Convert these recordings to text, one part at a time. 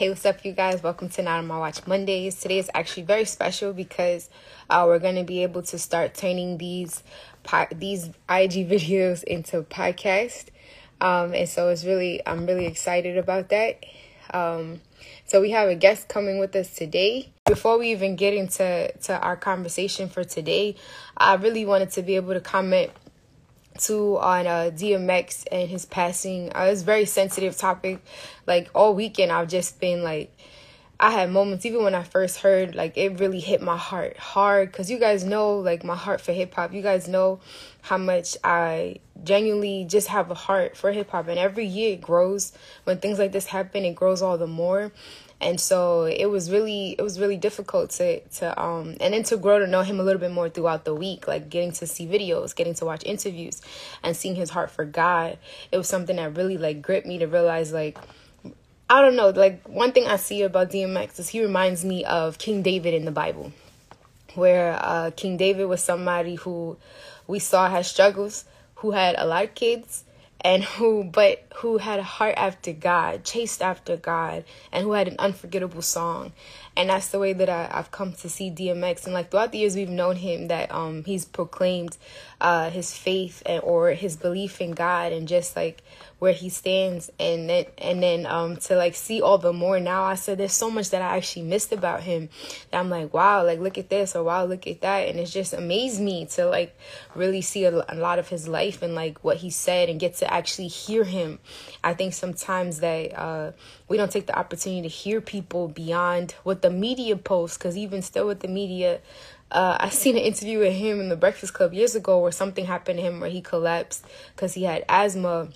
Hey, what's up, you guys? Welcome to Not on My Watch Mondays. Today is actually very special because uh, we're going to be able to start turning these po- these IG videos into podcast, um, and so it's really I'm really excited about that. Um, so we have a guest coming with us today. Before we even get into to our conversation for today, I really wanted to be able to comment to on uh, DMX and his passing. Uh, it's a very sensitive topic. Like all weekend, I've just been like, I had moments even when I first heard, like it really hit my heart hard. Cause you guys know, like my heart for hip hop. You guys know how much I genuinely just have a heart for hip hop, and every year it grows. When things like this happen, it grows all the more and so it was really it was really difficult to to um and then to grow to know him a little bit more throughout the week like getting to see videos getting to watch interviews and seeing his heart for god. It was something that really like gripped me to realize like i don't know like one thing i see about dmx is he reminds me of king david in the bible where uh king david was somebody who we saw had struggles who had a lot of kids and who but who had a heart after God, chased after God, and who had an unforgettable song. And that's the way that I, have come to see DMX. And like throughout the years we've known him that um he's proclaimed uh his faith and or his belief in God and just like where he stands and then and then um to like see all the more. Now I said there's so much that I actually missed about him that I'm like wow like look at this or wow look at that. And it's just amazed me to like really see a, a lot of his life and like what he said and get to actually hear him. I think sometimes that uh we don't take the opportunity to hear people beyond what the media posts because even still with the media uh, I seen an interview with him in the Breakfast Club years ago where something happened to him where he collapsed because he had asthma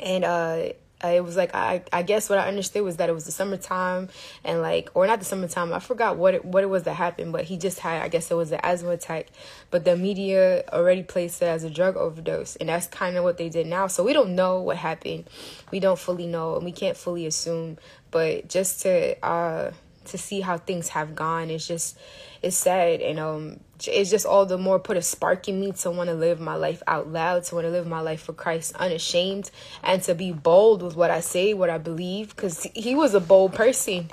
and uh it was like I I guess what I understood was that it was the summertime and like or not the summertime I forgot what it, what it was that happened but he just had I guess it was an asthma attack. But the media already placed it as a drug overdose and that's kind of what they did now. So we don't know what happened. We don't fully know and we can't fully assume. But just to uh to see how things have gone it's just it's sad. And um it's just all the more put a spark in me to want to live my life out loud to want to live my life for christ unashamed and to be bold with what i say what i believe because he was a bold person.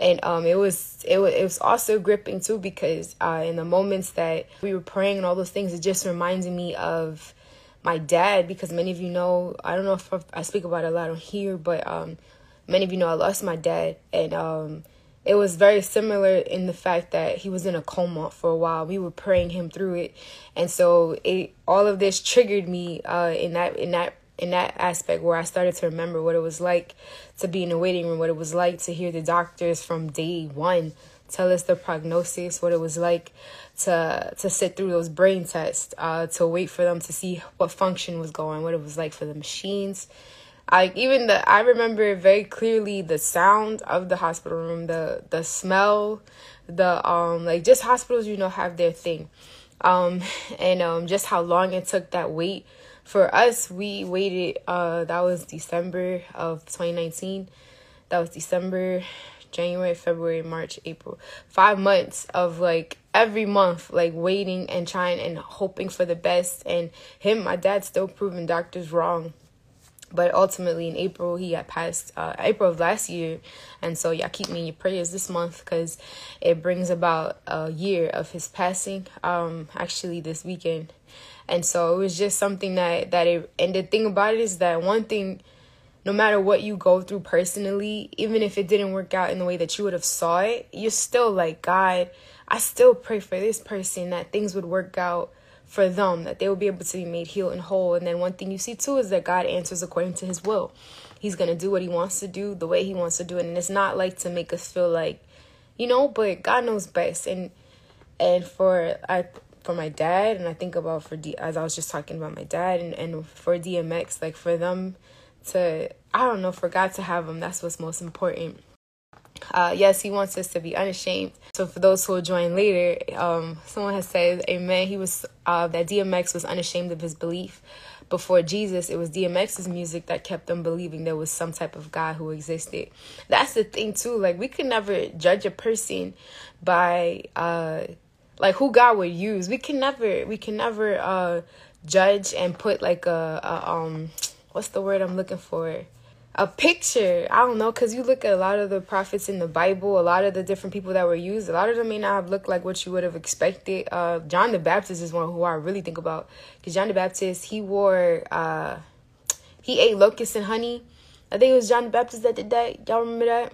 And um it was it was, it was also gripping too because uh in the moments that we were praying and all those things it just reminded me of my dad because many of you know i don't know if i speak about it a lot on here but um many of you know i lost my dad and um it was very similar in the fact that he was in a coma for a while. We were praying him through it, and so it all of this triggered me uh, in that in that in that aspect where I started to remember what it was like to be in the waiting room, what it was like to hear the doctors from day one tell us the prognosis, what it was like to to sit through those brain tests, uh, to wait for them to see what function was going, what it was like for the machines I even the I remember very clearly the sound of the hospital room, the the smell, the um like just hospitals you know have their thing. Um and um just how long it took that wait for us we waited uh that was December of 2019. That was December, January, February, March, April. 5 months of like every month like waiting and trying and hoping for the best and him my dad still proving doctors wrong but ultimately in April he had passed uh, April of last year, and so y'all keep me in your prayers this month because it brings about a year of his passing. Um, actually this weekend, and so it was just something that that it. And the thing about it is that one thing, no matter what you go through personally, even if it didn't work out in the way that you would have saw it, you're still like God. I still pray for this person that things would work out for them, that they will be able to be made healed and whole. And then one thing you see too is that God answers according to his will. He's going to do what he wants to do the way he wants to do it. And it's not like to make us feel like, you know, but God knows best. And, and for, I, for my dad, and I think about for D, as I was just talking about my dad and, and for DMX, like for them to, I don't know, for God to have them, that's what's most important. Uh, yes, he wants us to be unashamed. So for those who will join later, um, someone has said, Amen. He was uh, that DMX was unashamed of his belief. Before Jesus, it was DMX's music that kept them believing there was some type of God who existed. That's the thing too. Like we can never judge a person by uh, like who God would use. We can never we can never uh, judge and put like a, a um what's the word I'm looking for a picture. I don't know, because you look at a lot of the prophets in the Bible, a lot of the different people that were used, a lot of them may not have looked like what you would have expected. Uh, John the Baptist is one who I really think about, because John the Baptist, he wore, uh, he ate locusts and honey. I think it was John the Baptist that did that. Y'all remember that?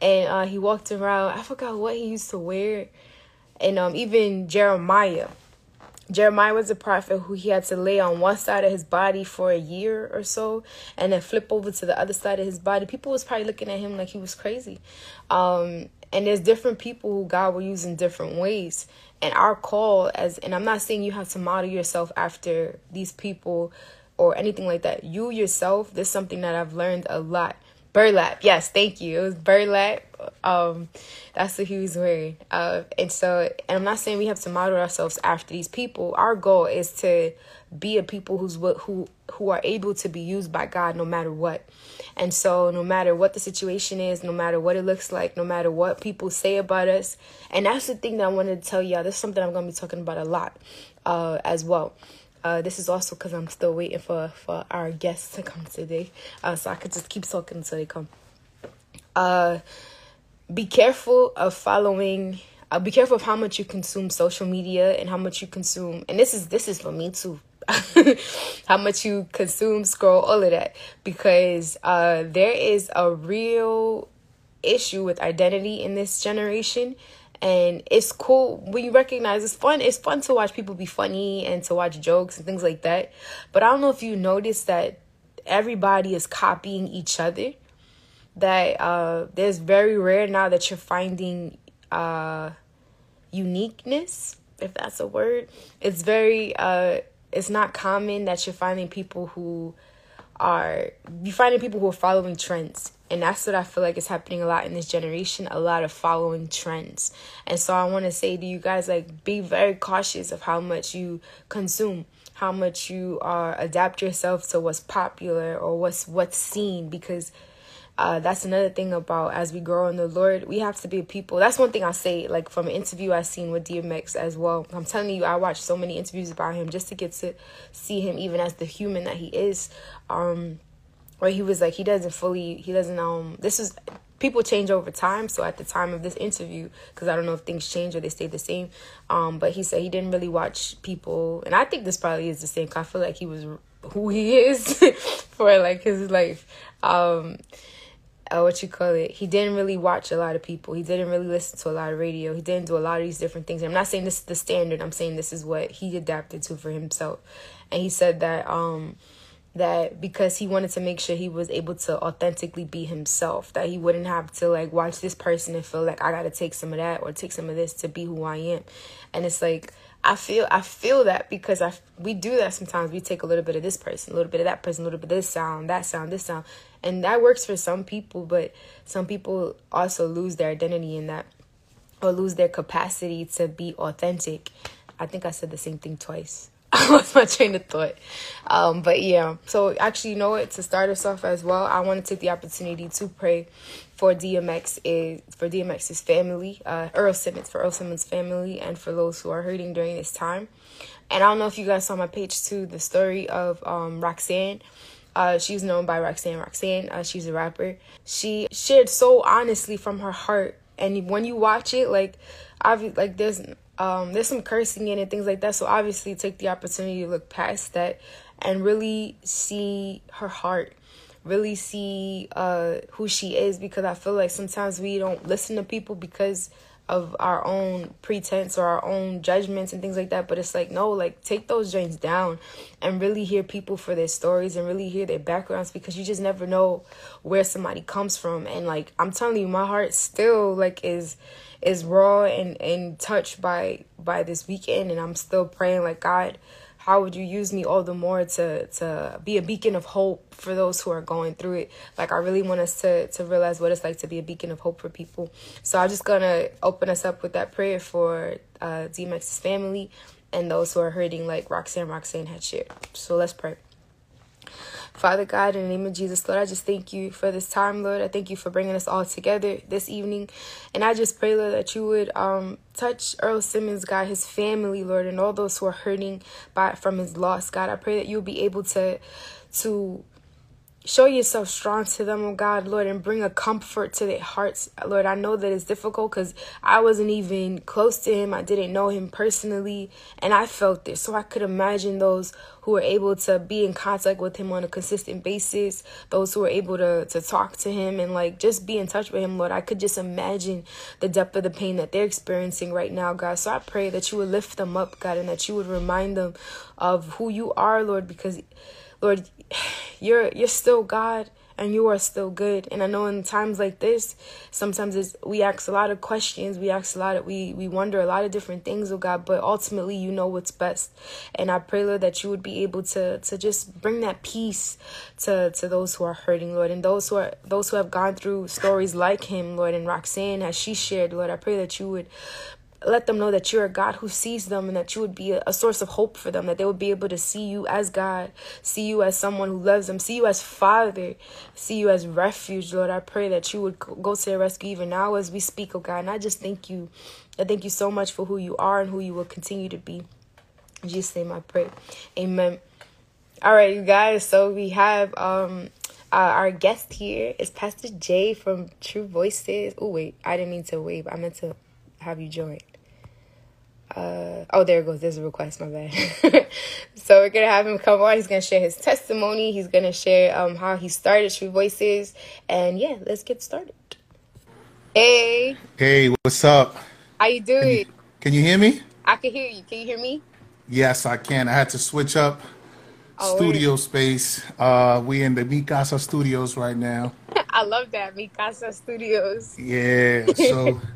And uh, he walked around. I forgot what he used to wear. And um, even Jeremiah Jeremiah was a prophet who he had to lay on one side of his body for a year or so and then flip over to the other side of his body. People was probably looking at him like he was crazy. Um, and there's different people who God will use in different ways. And our call as and I'm not saying you have to model yourself after these people or anything like that. You yourself, this is something that I've learned a lot burlap. Yes, thank you. It was burlap. Um, that's what he was wearing. Uh, and so, and I'm not saying we have to model ourselves after these people. Our goal is to be a people who's who who are able to be used by God no matter what. And so, no matter what the situation is, no matter what it looks like, no matter what people say about us, and that's the thing that I wanted to tell y'all. This is something I'm gonna be talking about a lot, uh, as well. Uh, this is also because I'm still waiting for, for our guests to come today. Uh, so I could just keep talking until they come. Uh, be careful of following. Uh, be careful of how much you consume social media and how much you consume. And this is this is for me too. how much you consume, scroll, all of that, because uh, there is a real issue with identity in this generation and it's cool. When you recognize it's fun it's fun to watch people be funny and to watch jokes and things like that. But i don't know if you notice that everybody is copying each other that uh there's very rare now that you're finding uh uniqueness if that's a word. It's very uh it's not common that you're finding people who are you finding people who are following trends and that's what I feel like is happening a lot in this generation, a lot of following trends. And so I want to say to you guys like be very cautious of how much you consume, how much you uh, adapt yourself to what's popular or what's what's seen because uh, that's another thing about as we grow in the Lord, we have to be people. That's one thing I say, like from an interview I seen with DMX as well. I'm telling you, I watched so many interviews about him just to get to see him even as the human that he is. Um, where he was like he doesn't fully he doesn't um this is people change over time so at the time of this interview because i don't know if things change or they stay the same um but he said he didn't really watch people and i think this probably is the same i feel like he was who he is for like his life um uh, what you call it he didn't really watch a lot of people. He didn't really listen to a lot of radio. He didn't do a lot of these different things. I'm not saying this is the standard. I'm saying this is what he adapted to for himself. And he said that um that because he wanted to make sure he was able to authentically be himself that he wouldn't have to like watch this person and feel like i gotta take some of that or take some of this to be who i am. And it's like i feel i feel that because i we do that sometimes. We take a little bit of this person a little bit of that person a little bit of this sound that sound this sound and that works for some people but some people also lose their identity in that or lose their capacity to be authentic i think i said the same thing twice I lost my train of thought. Um, but yeah, so actually, you know what? To start us off as well, I want to take the opportunity to pray for DMX is for DMX's family, uh, Earl Simmons, for Earl Simmons' family, and for those who are hurting during this time. And I don't know if you guys saw my page too, the story of um, Roxanne. Uh, she's known by Roxanne. Roxanne, uh, she's a rapper. She shared so honestly from her heart, and when you watch it, like, I've like there's um, there's some cursing in it, things like that. So obviously, take the opportunity to look past that and really see her heart, really see uh, who she is. Because I feel like sometimes we don't listen to people because of our own pretense or our own judgments and things like that. But it's like, no, like take those joints down and really hear people for their stories and really hear their backgrounds because you just never know where somebody comes from. And like, I'm telling you, my heart still like is is raw and and touched by by this weekend and I'm still praying like God how would you use me all the more to to be a beacon of hope for those who are going through it? Like i really want us to to realize what it's like to be a beacon of hope for people. So i'm just gonna open us up with that prayer for uh dmx's family and those who are hurting like roxanne roxanne had shared. So let's pray Father God, in the name of Jesus, Lord, I just thank you for this time, Lord. I thank you for bringing us all together this evening. And I just pray, Lord, that you would um, touch Earl Simmons, God, his family, Lord, and all those who are hurting by from his loss, God. I pray that you'll be able to to show yourself strong to them, oh God, Lord, and bring a comfort to their hearts. Lord, I know that it's difficult because I wasn't even close to him. I didn't know him personally, and I felt this. So I could imagine those who were able to be in contact with him on a consistent basis, those who were able to, to talk to him and like just be in touch with him, Lord. I could just imagine the depth of the pain that they're experiencing right now, God. So I pray that you would lift them up, God, and that you would remind them of who you are, Lord, because Lord, you're you're still God and you are still good. And I know in times like this, sometimes we ask a lot of questions, we ask a lot of we we wonder a lot of different things, oh God, but ultimately you know what's best. And I pray, Lord, that you would be able to to just bring that peace to to those who are hurting, Lord, and those who are those who have gone through stories like him, Lord, and Roxanne as she shared, Lord. I pray that you would let them know that you're a God who sees them and that you would be a, source of hope for them, that they would be able to see you as God, see you as someone who loves them, see you as Father, see you as refuge, Lord. I pray that you would go to their rescue even now as we speak, oh God. And I just thank you. I thank you so much for who you are and who you will continue to be. In Jesus' name I pray. Amen. All right, you guys. So we have um uh, our guest here is Pastor Jay from True Voices. Oh wait, I didn't mean to wave. I meant to have you join. Uh, oh, there it goes. There's a request. My bad. so we're gonna have him come on. He's gonna share his testimony. He's gonna share um how he started True Voices, and yeah, let's get started. Hey. Hey, what's up? How you doing? Can you, can you hear me? I can hear you. Can you hear me? Yes, I can. I had to switch up oh, studio wait. space. Uh, we in the Mikasa Studios right now. I love that Mikasa Studios. Yeah. So.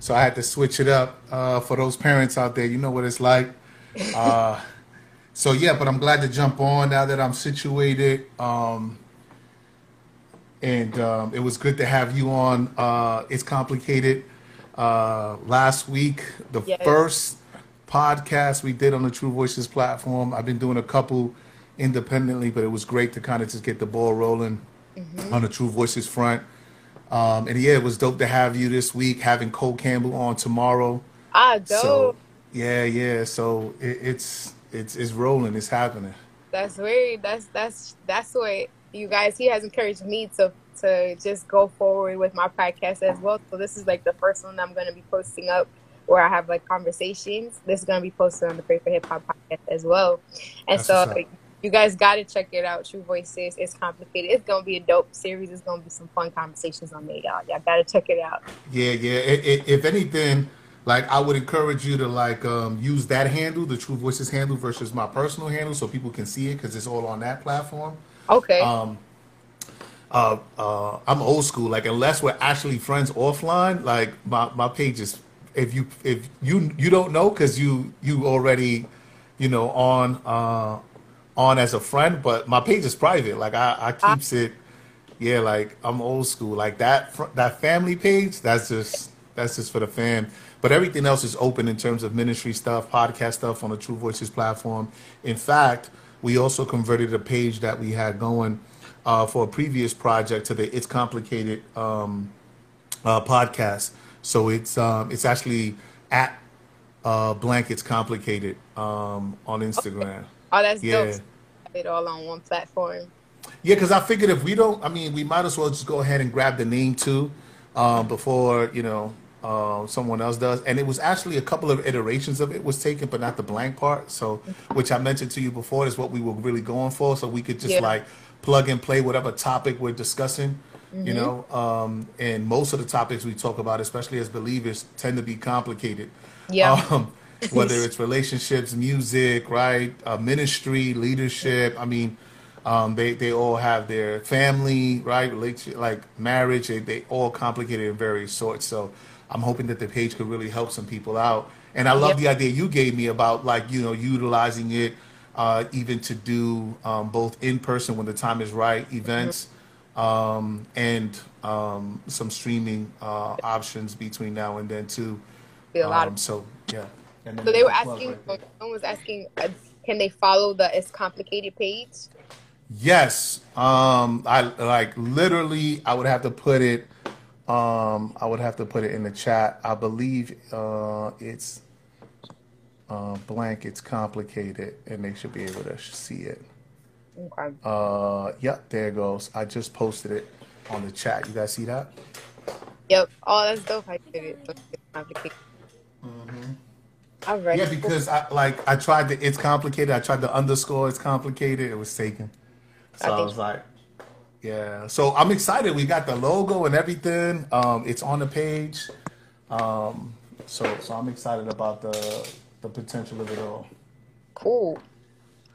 So I had to switch it up uh, for those parents out there. You know what it's like. Uh, so yeah, but I'm glad to jump on now that I'm situated. Um, and um, it was good to have you on. Uh, it's complicated. Uh, last week, the yes. first podcast we did on the True Voices platform. I've been doing a couple independently, but it was great to kind of just get the ball rolling mm-hmm. on the True Voices front. Um, and yeah, it was dope to have you this week, having Cole Campbell on tomorrow. Ah, dope. So, yeah, yeah. So it, it's it's it's rolling. It's happening. That's weird. That's that's that's what you guys. He has encouraged me to to just go forward with my podcast as well. So this is like the first one I'm going to be posting up where I have like conversations. This is going to be posted on the Pray for Hip Hop podcast as well. And that's so you guys got to check it out. True Voices. It's complicated. It's gonna be a dope series. It's gonna be some fun conversations on there, y'all. Y'all got to check it out. Yeah, yeah. It, it, if anything, like I would encourage you to like um, use that handle, the True Voices handle, versus my personal handle, so people can see it because it's all on that platform. Okay. Um, uh, uh, I'm old school. Like unless we're actually friends offline, like my my page is. If you if you you don't know because you you already you know on uh on as a friend, but my page is private. Like I, I ah. keeps it, yeah. Like I'm old school. Like that that family page, that's just that's just for the fam. But everything else is open in terms of ministry stuff, podcast stuff on the True Voices platform. In fact, we also converted a page that we had going uh, for a previous project to the It's Complicated um, uh, podcast. So it's um, it's actually at uh, blank It's Complicated um, on Instagram. Oh, that's yeah. dope. It all on one platform. Yeah, because I figured if we don't, I mean, we might as well just go ahead and grab the name too, um, before you know uh, someone else does. And it was actually a couple of iterations of it was taken, but not the blank part. So, which I mentioned to you before is what we were really going for. So we could just yeah. like plug and play whatever topic we're discussing. Mm-hmm. You know, um, and most of the topics we talk about, especially as believers, tend to be complicated. Yeah. Um, whether it's relationships, music, right, uh, ministry, leadership. I mean, um, they they all have their family, right, relationship, like marriage. They they all complicated in various sorts. So I'm hoping that the page could really help some people out. And I love yep. the idea you gave me about like you know utilizing it uh, even to do um, both in person when the time is right events. Um, and um, some streaming uh, options between now and then too. Um, so yeah. So they were asking. Someone was asking, uh, can they follow the "It's Complicated" page? Yes. Um, I like literally. I would have to put it. Um, I would have to put it in the chat. I believe uh, it's uh, blank. It's complicated, and they should be able to see it. Okay. Uh, yep, there it goes. I just posted it on the chat. You guys see that? Yep. Oh, that's dope. I did it. It's complicated. All right. Yeah, because I like I tried to. It's complicated. I tried to underscore. It's complicated. It was taken. So I I think was like, yeah. So I'm excited. We got the logo and everything. Um, it's on the page. Um, so so I'm excited about the the potential of it all. cool.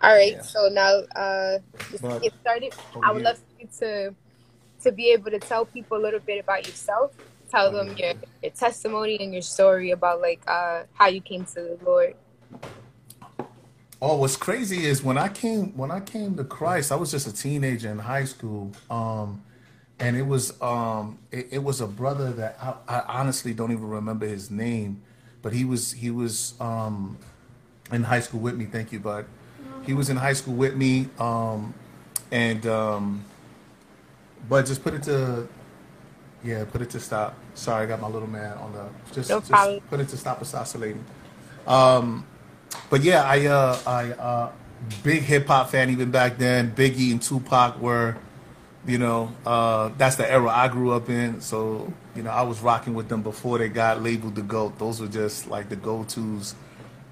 All right. Yeah. So now, uh, just to But get started, over I would here. love for you to to be able to tell people a little bit about yourself. Tell them your, your testimony and your story about like uh how you came to the Lord. Oh, what's crazy is when I came when I came to Christ, I was just a teenager in high school. Um, and it was um it, it was a brother that I, I honestly don't even remember his name, but he was he was um in high school with me. Thank you, bud. He was in high school with me. Um, and um, but just put it to yeah, put it to stop. Sorry, I got my little man on the just No just problem. put it to stop oscillating. But yeah, I uh I uh big hip hop fan even back then. Biggie and Tupac were, you know, uh that's the era I grew up in. So, you know, I was rocking with them before they got labeled the GOAT. Those were just like the go tos.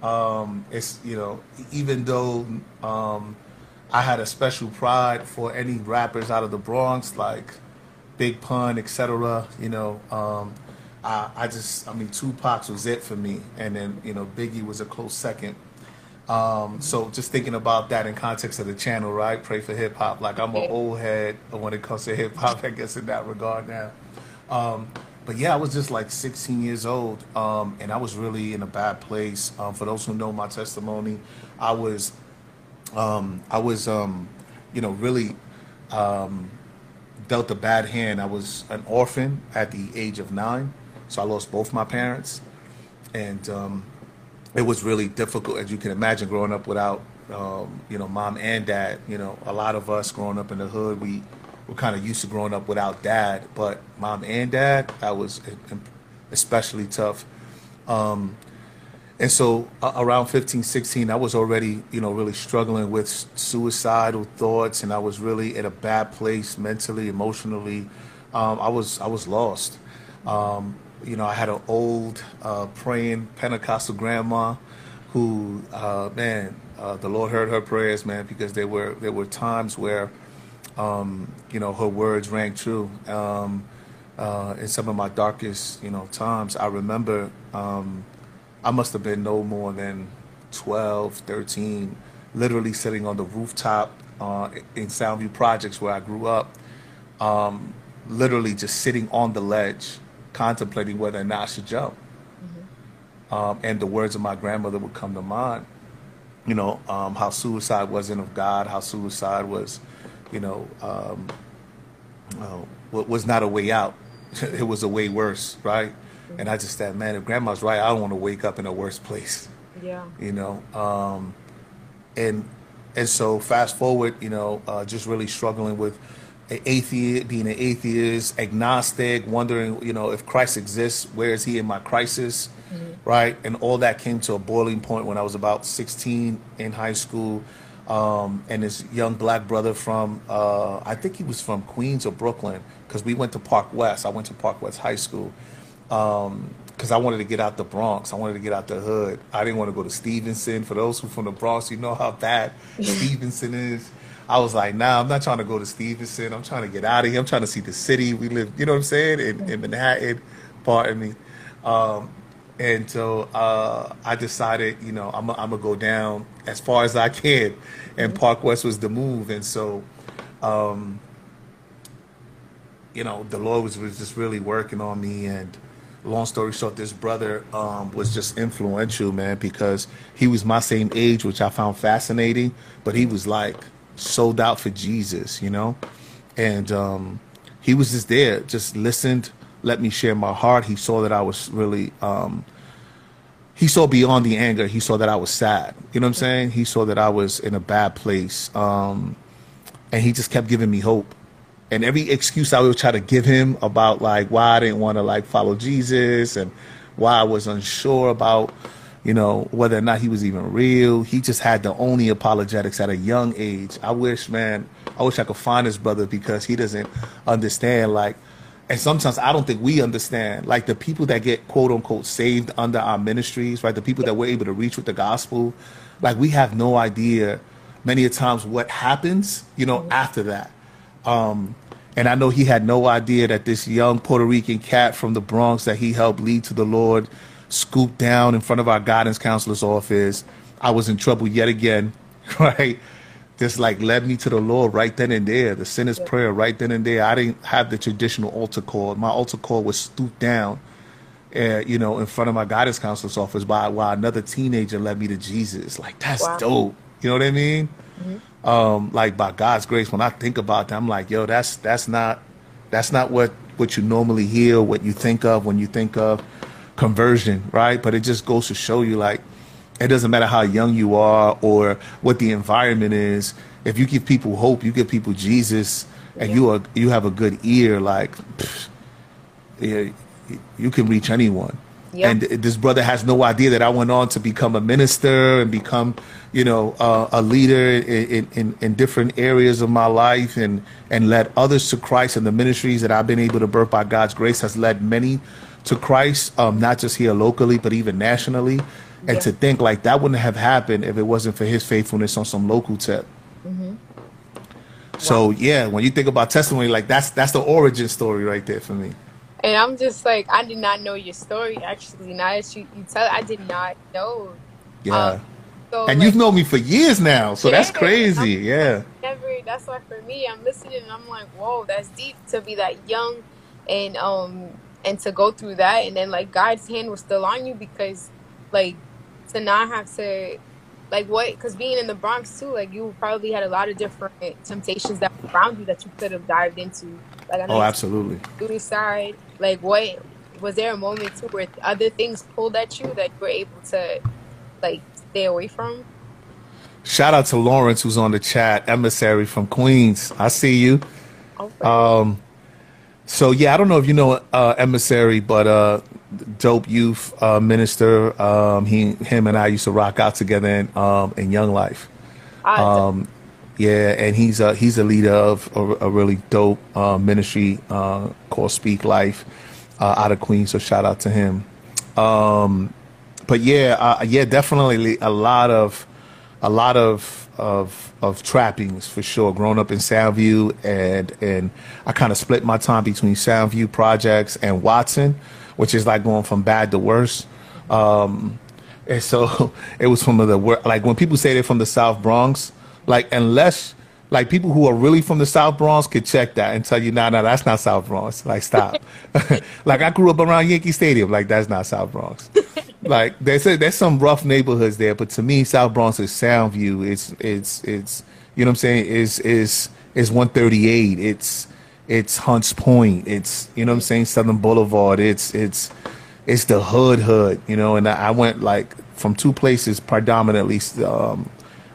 Um it's you know, even though um I had a special pride for any rappers out of the Bronx, like Big Pun, etc. You know, um, I, I just, I mean, Tupac's was it for me, and then you know, Biggie was a close second. Um, so just thinking about that in context of the channel, right? Pray for hip hop. Like I'm an old head when it comes to hip hop, I guess in that regard now. Um, but yeah, I was just like 16 years old, um, and I was really in a bad place. Um, for those who know my testimony, I was, um, I was, um, you know, really dealt a bad hand. I was an orphan at the age of nine, so I lost both my parents, and um, it was really difficult, as you can imagine, growing up without, um, you know, mom and dad. You know, a lot of us growing up in the hood, we were kind of used to growing up without dad, but mom and dad, that was especially tough. And so uh, around 15, 16, I was already, you know, really struggling with suicidal thoughts, and I was really in a bad place mentally, emotionally. Um, I was I was lost. Um, you know, I had an old uh, praying Pentecostal grandma, who, uh, man, uh, the Lord heard her prayers, man, because there were there were times where, um, you know, her words rang true. Um, uh, in some of my darkest, you know, times, I remember. I must have been no more than 12, 13, literally sitting on the rooftop uh, in Soundview Projects where I grew up, um, literally just sitting on the ledge, contemplating whether or not I should jump. Um, and the words of my grandmother would come to mind, you know, um, how suicide wasn't of God, how suicide was, you know, um, uh, was not a way out. it was a way worse, right? And I just said, man, if grandma's right, I don't want to wake up in a worse place, Yeah. you know. Um, and and so fast forward, you know, uh, just really struggling with a atheist, being an atheist, agnostic, wondering, you know, if Christ exists, where is He in my crisis, right? And all that came to a boiling point when I was about 16 in high school. Um, and this young black brother from, uh, I think he was from Queens or Brooklyn, because we went to Park West. I went to Park West High School because I wanted to get out the Bronx. I wanted to get out the hood. I didn't want to go to Stevenson. For those who from the Bronx, you know how bad Stevenson is. I was like, nah, I'm not trying to go to Stevenson. I'm trying to get out of here. I'm trying to see the city. We live, you know what I'm saying, in, in Manhattan, pardon me. Um, and so uh, I decided, you know, I'm, I'm gonna go down as far as I can, and Park West was the move. And so, you know, the Lord was, was just really working on me. And long story short, this brother um, was just influential, man, because he was my same age, which I found fascinating. But he was like sold out for Jesus, you know, and um, he was just there, just listened, let me share my heart. He saw that I was really. Um, he saw beyond the anger. He saw that I was sad. You know what I'm saying? He saw that I was in a bad place. Um, and he just kept giving me hope. And every excuse I would try to give him about like why I didn't want to like follow Jesus and why I was unsure about you know, whether or not he was even real. He just had the only apologetics at a young age. I wish, man, I wish I could find his brother because he doesn't understand, like, and sometimes I don't think we understand, like, the people that get quote unquote saved under our ministries, right? The people that we're able to reach with the gospel, like, we have no idea many a times what happens, you know, after that. Um, and I know he had no idea that this young Puerto Rican cat from the Bronx that he helped lead to the Lord scooped down in front of our guidance counselor's office. I was in trouble yet again, right? Just like led me to the Lord right then and there, the sinner's prayer right then and there. I didn't have the traditional altar call. My altar call was stooped down, uh, you know, in front of my guidance counselor's office by while another teenager led me to Jesus. Like that's wow. dope. You know what I mean? Mm-hmm. Um, like by God's grace, when I think about that, I'm like, yo, that's that's not that's not what what you normally hear, what you think of when you think of conversion, right? But it just goes to show you like it doesn't matter how young you are or what the environment is. If you give people hope, you give people Jesus, and yeah. you are you have a good ear, like pff, yeah, you can reach anyone. Yep. And this brother has no idea that I went on to become a minister and become, you know, uh, a leader in, in, in different areas of my life and, and led others to Christ. And the ministries that I've been able to birth by God's grace has led many to Christ, um, not just here locally, but even nationally. And yeah. to think like that wouldn't have happened if it wasn't for his faithfulness on some local tip. Mm-hmm. So wow. yeah, when you think about testimony, like that's that's the origin story right there for me. And I'm just like, I did not know your story actually. Now that you, you tell, I did not know. Yeah. Um, so, and like, you've known me for years now, so yeah, that's crazy. I'm, yeah. Never. That's why for me, I'm listening and I'm like, whoa, that's deep to be that young, and um, and to go through that and then like god's hand was still on you because like to not have to like what because being in the bronx too like you probably had a lot of different temptations that were around you that you could have dived into like I know oh absolutely suicide like what was there a moment too where other things pulled at you that you were able to like stay away from shout out to lawrence who's on the chat emissary from queens i see you okay. um so yeah, I don't know if you know uh, emissary, but uh, dope youth uh, minister. Um, he, him, and I used to rock out together in um, in Young Life. Um, yeah, and he's a he's a leader of a, a really dope uh, ministry uh, called Speak Life uh, out of Queens. So shout out to him. Um, but yeah, yeah, definitely a lot of a lot of of of trappings for sure. Growing up in Soundview, and and I kind of split my time between Soundview projects and Watson, which is like going from bad to worse. Um, and so it was from the like when people say they're from the South Bronx, like unless like people who are really from the South Bronx could check that and tell you, nah, nah, that's not South Bronx. Like, stop. like I grew up around Yankee Stadium. Like that's not South Bronx. like there's a, there's some rough neighborhoods there, but to me, South Bronx is Soundview. It's it's it's you know what I'm saying? Is is is 138. It's it's Hunts Point. It's you know what I'm saying? Southern Boulevard. It's it's it's the hood hood. You know, and I went like from two places predominantly. Um,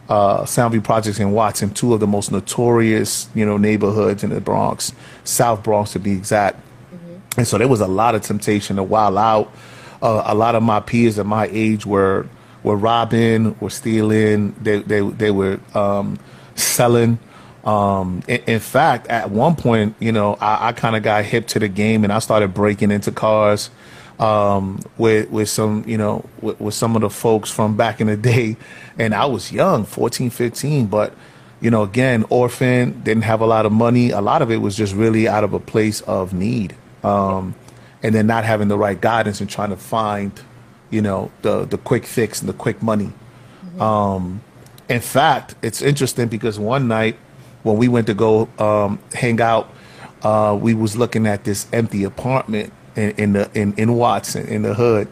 uh, Soundview Projects in Watson, two of the most notorious, you know, neighborhoods in the Bronx, South Bronx to be exact. Mm-hmm. And so there was a lot of temptation to wild out. Uh, a lot of my peers at my age were were robbing, were stealing. They they they were um, selling. Um, in, in, fact, at one point, you know, I, I kind of got hip to the game and I started breaking into cars um, with with some you know with, with, some of the folks from back in the day, and I was young, 14, 15, but you know again orphan, didn't have a lot of money. A lot of it was just really out of a place of need, um, and then not having the right guidance and trying to find you know the the quick fix and the quick money. Mm-hmm. Um, in fact, it's interesting because one night when we went to go um, hang out, uh, we was looking at this empty apartment in, in the in, in Watson in the hood,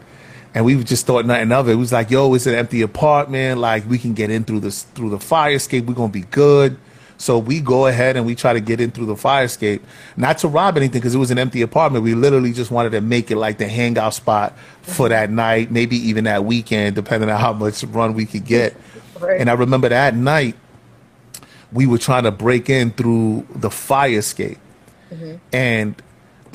and we just thought nothing of it. It was like, yo, it's an empty apartment. Like we can get in through this through the fire escape. We're gonna be good. So we go ahead and we try to get in through the fire escape, not to rob anything because it was an empty apartment. We literally just wanted to make it like the hangout spot for that night, maybe even that weekend, depending on how much run we could get. Right. And I remember that night we were trying to break in through the fire escape, mm-hmm. and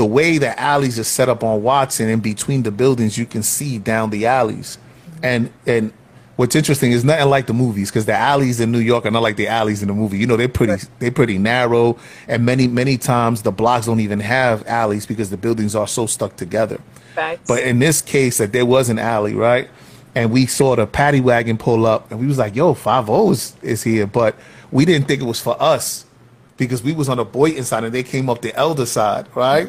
the way the alleys are set up on Watson in between the buildings, you can see down the alleys. And and what's interesting is nothing like the movies because the alleys in New York are not like the alleys in the movie. You know, they're pretty they're pretty narrow, and many many times the blocks don't even have alleys because the buildings are so stuck together. Facts. But in this case, that there was an alley, right? And we saw the paddy wagon pull up, and we was like, "Yo, Five oh O's is here," but we didn't think it was for us because we was on the Boynton side and they came up the Elder side, right?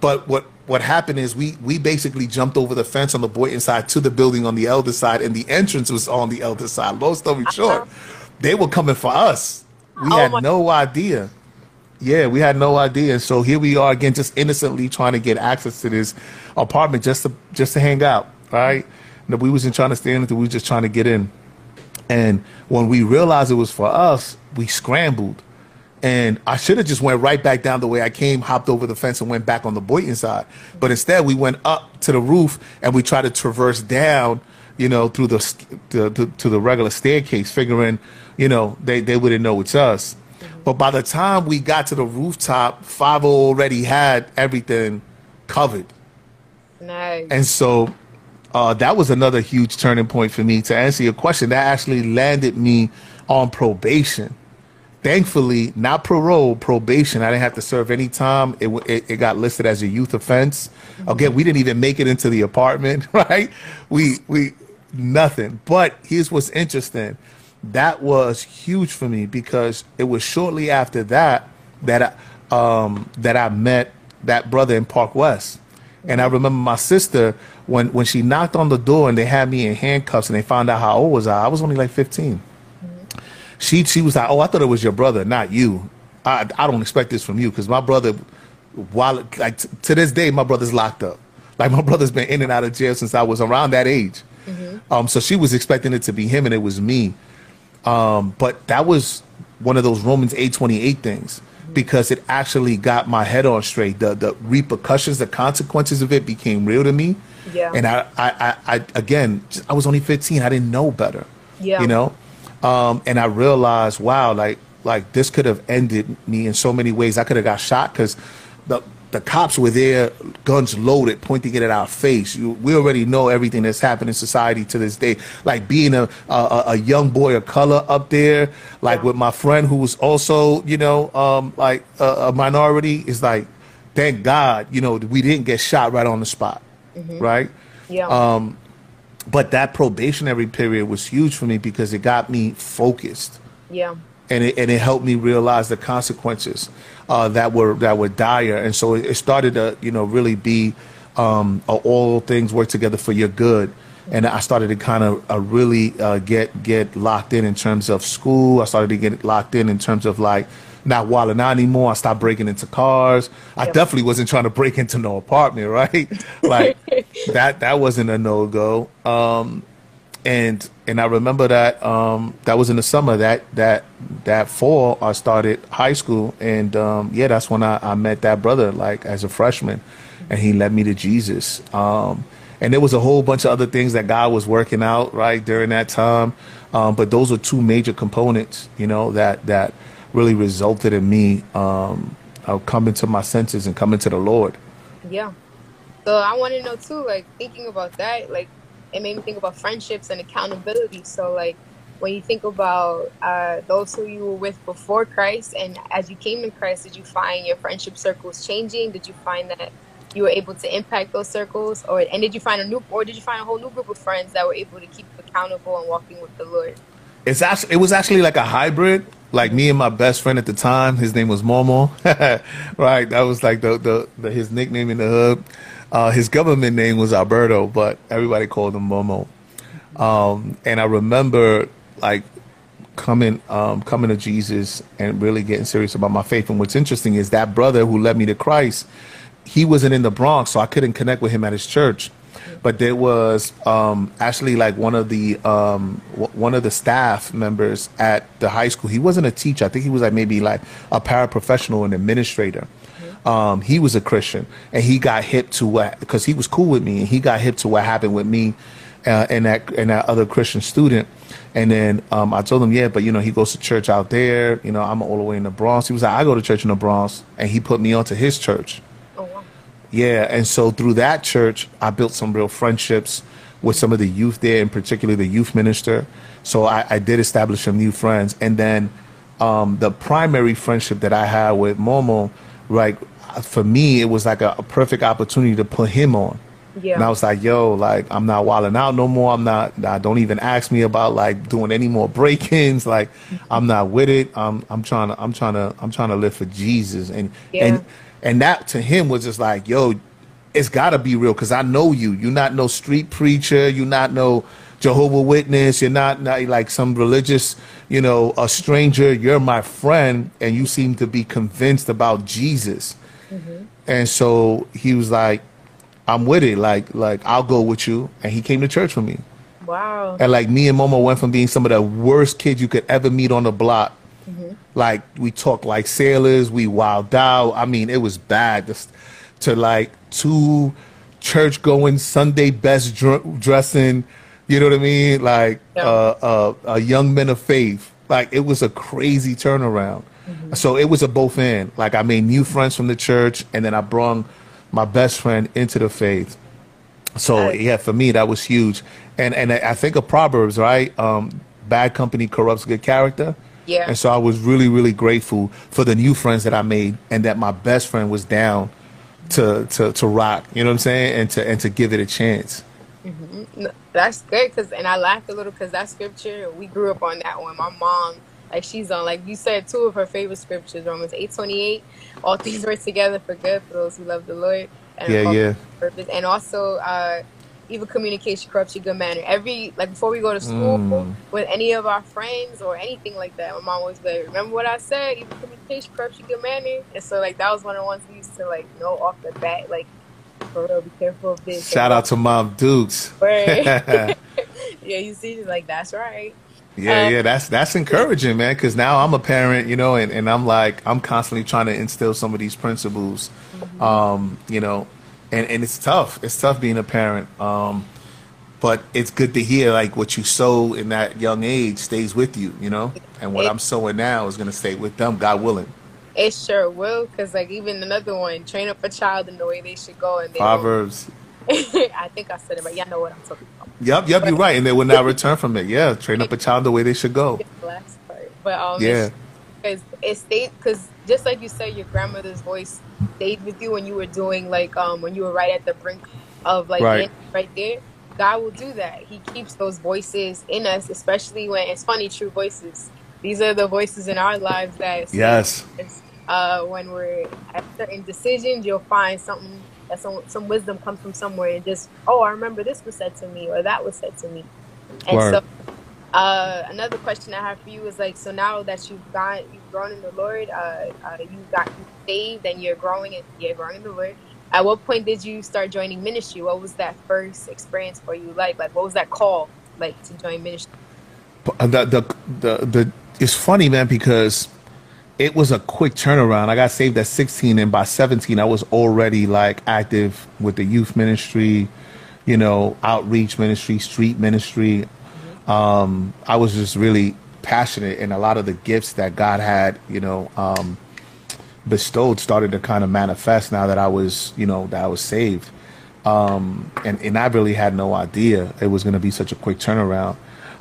But what what happened is we we basically jumped over the fence on the Boynton side to the building on the elder side, and the entrance was on the elder side. Long story uh-huh. short, they were coming for us. We oh had no idea. Yeah, we had no idea. So here we are again, just innocently trying to get access to this apartment just to just to hang out, right? No, we wasn't trying to stay in it. We were just trying to get in. And when we realized it was for us, we scrambled and I should have just went right back down the way I came, hopped over the fence, and went back on the Boynton side. But instead, we went up to the roof and we tried to traverse down, you know, through the, the, the to the regular staircase, figuring, you know, they they wouldn't know it's us. But by the time we got to the rooftop, Five already had everything covered. Nice. And so uh, that was another huge turning point for me. To answer your question, that actually landed me on probation thankfully not parole probation. I didn't have to serve any time. It, it, it, got listed as a youth offense. Again we didn't even make it into the apartment right? We we nothing. But here's what's interesting. That was huge for me because it was shortly after that that I, um, that I met that brother in Park West. And I remember my sister when when she knocked on the door and they had me in handcuffs and they found out how old was I I was only like 15 she she was like, "Oh, I thought it was your brother, not you. I I don't expect this from you because my brother, while like t- to this day, my brother's locked up. Like my brother's been in and out of jail since I was around that age. Mm-hmm. Um, so she was expecting it to be him, and it was me. Um, but that was one of those Romans eight twenty eight things mm-hmm. because it actually got my head on straight. The the repercussions, the consequences of it became real to me. Yeah. And I, I, I, I again, I was only 15. I didn't know better. Yeah. You know, um, and I realized, wow, like like this could have ended me in so many ways. I could have got shot because the the cops were there, guns loaded, pointing it at our face. You, we already know everything that's happened in society to this day. Like being a a, a young boy of color up there, like with my friend who was also, you know, um, like a, a, minority, is like, thank God, you know, we didn't get shot right on the spot, mm-hmm. right? Yeah. Um, but that probationary period was huge for me because it got me focused. Yeah. And it, and it helped me realize the consequences uh, that were that were dire, and so it, started to you know really be um, all things work together for your good, and I started to kind of uh, really uh, get get locked in in terms of school. I started to get locked in in terms of like not wilding out anymore. I stopped breaking into cars. I definitely wasn't trying to break into no apartment, right? like that that wasn't a no go. Um, and and I remember that um, that was in the summer that that that fall I started high school and um, yeah that's when I, I met that brother like as a freshman and he led me to Jesus um, and there was a whole bunch of other things that God was working out right during that time um, but those are two major components you know that that really resulted in me um, coming to my senses and coming to the Lord. Yeah. So I want to know too, like thinking about that, like it made me think about friendships and accountability. So like when you think about uh, those who you were with before Christ and as you came to Christ, did you find your friendship circles changing? Did you find that you were able to impact those circles, or and did you find a new, or did you find a whole new group of friends that were able to keep you accountable and walking with the Lord? It's actually it was actually like a hybrid like me and my best friend at the time, his name was Momo, right? That was like the, the, the his nickname in the hood. Uh, his government name was Alberto, but everybody called him Momo. Um, and I remember like coming um, coming to Jesus and really getting serious about my faith. And what's interesting is that brother who led me to Christ, he wasn't in the Bronx, so I couldn't connect with him at his church but there was um, actually like one of the um, w- one of the staff members at the high school. He wasn't a teacher. I think he was like maybe like a paraprofessional and administrator. Um, he was a Christian, and he got hip to what because he was cool with me, and he got hip to what happened with me uh, and that and that other Christian student. And then um, I told him, yeah, but you know, he goes to church out there. You know, I'm all the way in the Bronx. He was like, I go to church in the Bronx, and he put me onto his church. Yeah, and so through that church, I built some real friendships with some of the youth there, and particularly the youth minister. So I, I did establish some new friends, and then um, the primary friendship that I had with Momo, like for me, it was like a, a perfect opportunity to put him on. Yeah. And I was like, yo, like I'm not wilding out no more. I'm not. I don't even ask me about like doing any more break-ins. Like I'm not with it. I'm I'm trying to I'm trying to I'm trying to live for Jesus. And Yeah. and and that to him was just like, yo, it's got to be real because I know you. You're not no street preacher. You're not no Jehovah Witness. You're not, not like some religious, you know, a stranger. You're my friend, and you seem to be convinced about Jesus. Mm-hmm. And so he was like, I'm with it. Like, like I'll go with you. And he came to church with me. Wow. And like me and Momo went from being some of the worst kids you could ever meet on the block. Like we talked like sailors, we wild out. I mean, it was bad. Just to like two church going Sunday best dr- dressing. You know what I mean? Like Yeah. uh, uh, a young men of faith. Like it was a crazy turnaround. So it was a both end. Like I made new friends from the church, and then I brought my best friend into the faith. So Nice. yeah, for me that was huge. And and I I think of Proverbs, right? Um, bad company corrupts good character. Yeah. And so I was really really grateful for the new friends that I made, and that my best friend was down to to to rock. You know what I'm saying? And to and to give it a chance. No, That's good because, and I laughed a little because that scripture we grew up on that one. My mom, like she's on, like you said, two of her favorite scriptures: Romans eight twenty eight, all things work together for good for those who love the Lord. And Yeah, yeah. purpose. And also, uh, evil communication corrupts your good manner. Every like before we go to school Mm. with any of our friends or anything like that, my mom always like, "Remember what I said? Evil communication corrupts your good manner." And so, like that was one of the ones we used to like know off the bat, like. For real, be careful of this. Shout out to Mom Dukes. Yeah, you see, she's like, that's right. yeah, yeah, that's that's encouraging, man. Because now I'm a parent, you know, and, and I'm like I'm constantly trying to instill some of these principles, um, you know, and and it's tough. It's tough being a parent, um, but it's good to hear like what you sow in that young age stays with you, you know, and what It- I'm sowing now is gonna stay with them, God willing. It sure will, because like even another one, train up a child in the way they should go, and they Proverbs. I think I said it, but y'all know what I'm talking about. Yep, yep, you're right, and they will not return from it. Yeah, train up a child the way they should go. The last part, but um, Yeah. because it stays because just like you said, your grandmother's voice stayed with you when you were doing like um when you were right at the brink of like Right. right there. God will do that. He keeps those voices in us, especially when it's funny, true voices. These are the voices in our lives that Yes. uh, when we're at certain decisions, you'll find something that some some wisdom comes from somewhere, and just oh, I remember this was said to me, or that was said to me, and Word. so. Uh, another question I have for you is like, so now that you've got you've grown in the Lord, uh, uh, you got you saved, and you're growing in you're growing in the Lord. At what point did you start joining ministry? What was that first experience for you like? Like, what was that call like to join ministry? the, the the the it's funny man because it was a quick turnaround i got saved at 16 and by 17 i was already like active with the youth ministry you know outreach ministry street ministry um i was just really passionate and a lot of the gifts that god had you know um bestowed started to kind of manifest now that i was you know that i was saved um, and and I really had no idea it was going to be such a quick turnaround.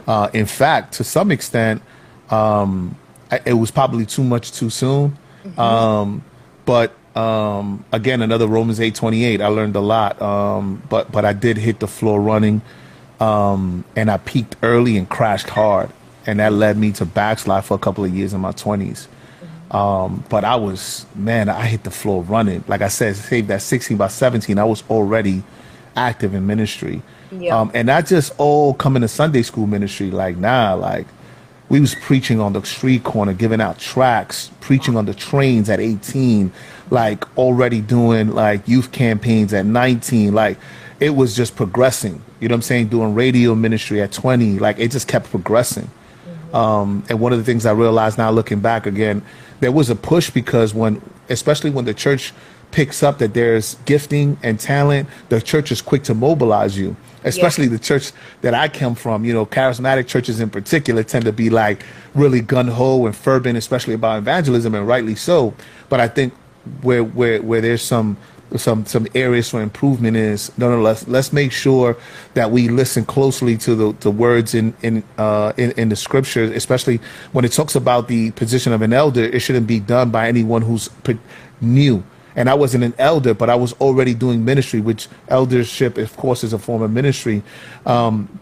Uh, in fact, to some extent, um, I- it was probably too much too soon. Um, but um, again, another Romans eight twenty eight. I learned a lot, um, but but I did hit the floor running, um, and I peaked early and crashed hard, and that led me to backslide for a couple of years in my twenties. Um, but I was, man, I hit the floor running. Like I said, saved at 16 by 17, I was already active in ministry. Yeah. Um, and not just all coming to Sunday school ministry. Like, nah, like we was preaching on the street corner, giving out tracts, preaching on the trains at 18, like already doing like youth campaigns at 19. Like it was just progressing. You know what I'm saying? Doing radio ministry at 20. Like it just kept progressing. Um, and one of the things I realized now looking back again, there was a push because when, especially when the church picks up that there's gifting and talent, the church is quick to mobilize you. Especially the church that I come from, you know, charismatic churches in particular tend to be like really gun ho and fervent, especially about evangelism, and rightly so. But I think where where where there's some some some areas for improvement is no no let's let's make sure that we listen closely to the, the words in in, uh, in in the scriptures especially when it talks about the position of an elder it shouldn't be done by anyone who's new. And I wasn't an elder but I was already doing ministry which eldership of course is a form of ministry. Um,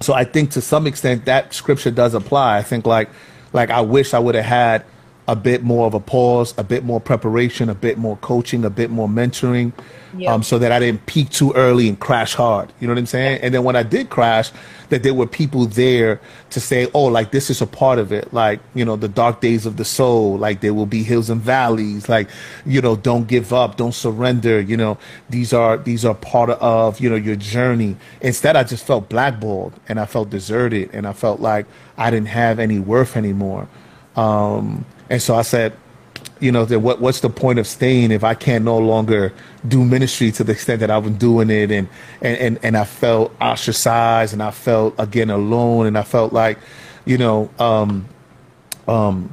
so I think to some extent that scripture does apply. I think like like I wish I would have had a bit more of a pause, a bit more preparation, a bit more coaching, a bit more mentoring, um, so that I didn't peak too early and crash hard. You know what I'm saying? And then when I did crash, that there were people there to say, oh, like this is a part of it. Like, you know, the dark days of the soul, like there will be hills and valleys, like, you know, don't give up, don't surrender. You know, these are, these are part of, you know, your journey. Instead, I just felt blackballed and I felt deserted and I felt like I didn't have any worth anymore. Um, and so I said, you know, that what what's the point of staying if I can't no longer do ministry to the extent that I was doing it and and, and, and I felt ostracized and I felt again alone and I felt like, you know, um um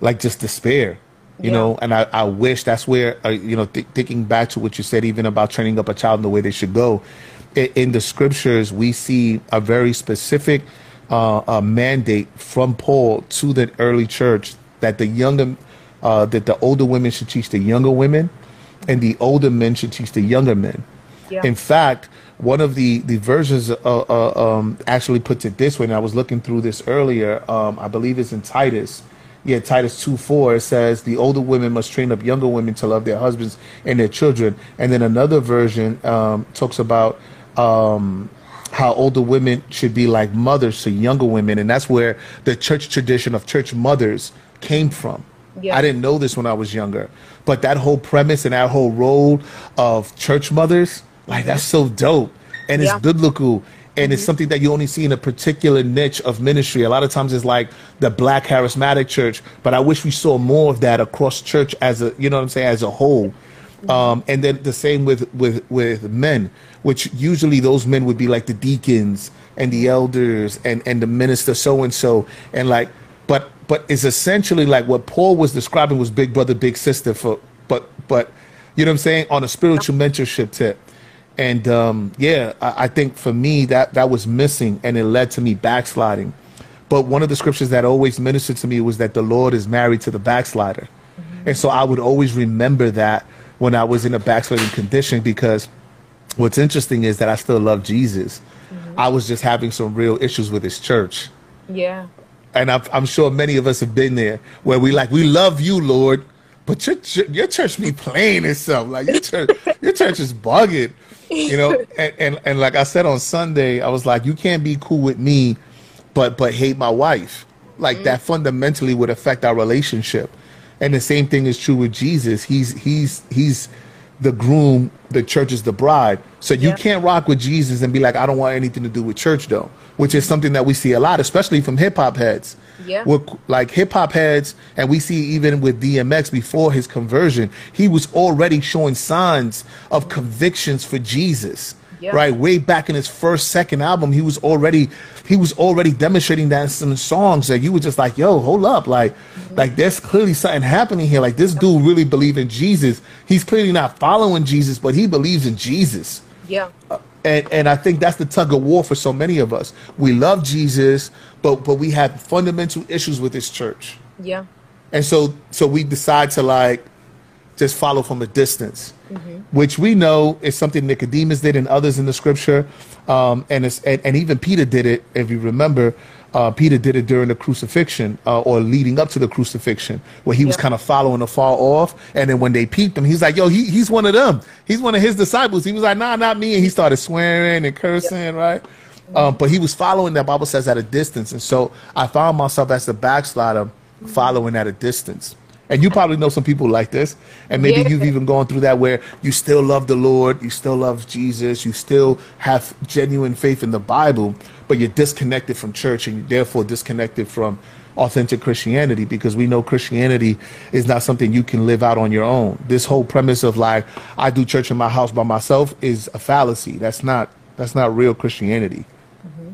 like just despair. You yeah. know, and I, I wish that's where, uh, you know, th- thinking back to what you said, even about training up a child in the way they should go. In, in the scriptures, we see a very specific uh, a mandate from Paul to the early church that the younger, uh, that the older women should teach the younger women, and the older men should teach the younger men. Yeah. In fact, one of the the versions uh, uh, um, actually puts it this way, and I was looking through this earlier. Um, I believe it's in Titus. Yeah, Titus two four. It says the older women must train up younger women to love their husbands and their children. And then another version um, talks about um, how older women should be like mothers to younger women, and that's where the church tradition of church mothers came from. Yeah. I didn't know this when I was younger, but that whole premise and that whole role of church mothers, like that's so dope, and yeah. it's biblical, and mm-hmm. it's something that you only see in a particular niche of ministry. A lot of times it's like the black charismatic church, but I wish we saw more of that across church as a, you know what I'm saying, as a whole. Mm-hmm. Um, and then the same with with with men, which usually those men would be like the deacons and the elders and and the minister so and so, and like but but it's essentially like what Paul was describing was big brother, big sister for but but you know what I'm saying on a spiritual mentorship tip. And um, yeah, I, I think for me that that was missing, and it led to me backsliding. But one of the scriptures that always ministered to me was that the Lord is married to the backslider, mm-hmm. and so I would always remember that when I was in a backsliding condition because what's interesting is that I still love Jesus. Mm-hmm. I was just having some real issues with his church. Yeah. And I'm, I'm, sure many of us have been there where we like we love you lord but your your church be playing itself like your church your church is bugging you know? And, and and like i said on sunday i was like you can't be cool with me but but hate my wife. Like mm. that fundamentally would affect our relationship. And the same thing is true with jesus. He's he's he's the groom the church is the bride so you yeah. can't rock with jesus and be like i don't want anything to do with church though which is something that we see a lot, especially from hip hop heads. Yeah. With, like hip hop heads, and we see even with DMX before his conversion, he was already showing signs of convictions for Jesus. Yeah. Right, way back in his first, second album, he was already he was already demonstrating that in some songs that you were just like, "Yo, hold up!" Like, mm-hmm. like there's clearly something happening here. Like this dude really believe in Jesus. He's clearly not following Jesus, but he believes in Jesus. Yeah. Uh, and and I think that's the tug of war for so many of us. We love Jesus, but but we have fundamental issues with his church. Yeah. And so so we decide to like just follow from a distance, mm-hmm. which we know is something Nicodemus did and others in the scripture, um, and, and and even Peter did it. If you remember, uh, Peter did it during the crucifixion uh, or leading up to the crucifixion, where he was kind of following afar off. And then when they peeped him, he's like, "Yo, he, he's one of them. He's one of his disciples." He was like, "Nah, not me." And he started swearing and cursing, right? Um, but he was following. That Bible says at a distance, and so I found myself as the backslider, following at a distance. And you probably know some people like this. And maybe yeah. you've even gone through that where you still love the Lord, you still love Jesus, you still have genuine faith in the Bible, but you're disconnected from church and you're therefore disconnected from authentic Christianity because we know Christianity is not something you can live out on your own. This whole premise of like I do church in my house by myself is a fallacy. That's not that's not real Christianity. Mm-hmm.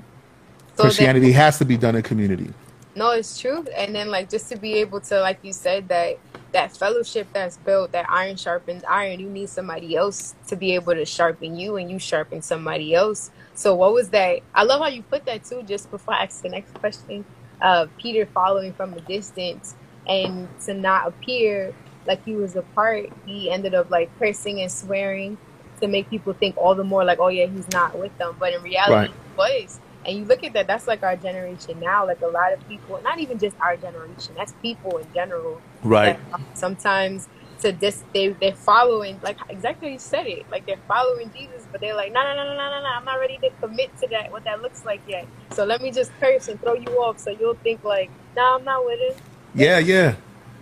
So Christianity then, has to be done in community. No, it's true. And then like just to be able to like you said that that fellowship that's built, that iron sharpens iron, you need somebody else to be able to sharpen you and you sharpen somebody else. So what was that? I love how you put that too, just before I ask the next question. Uh, Peter following from a distance and to not appear like he was a part, he ended up like cursing and swearing to make people think all the more like, oh yeah, he's not with them. But in reality, right. he was. And you look at that, that's like our generation now. Like a lot of people, not even just our generation, that's people in general. Right. Um, sometimes to this, they, they're following, like exactly you said it, like they're following Jesus, but they're like, no, no, no, no, no, no, no, I'm not ready to commit to that, what that looks like yet. So let me just curse and throw you off so you'll think like, no, nah, I'm not with it. Yeah, yeah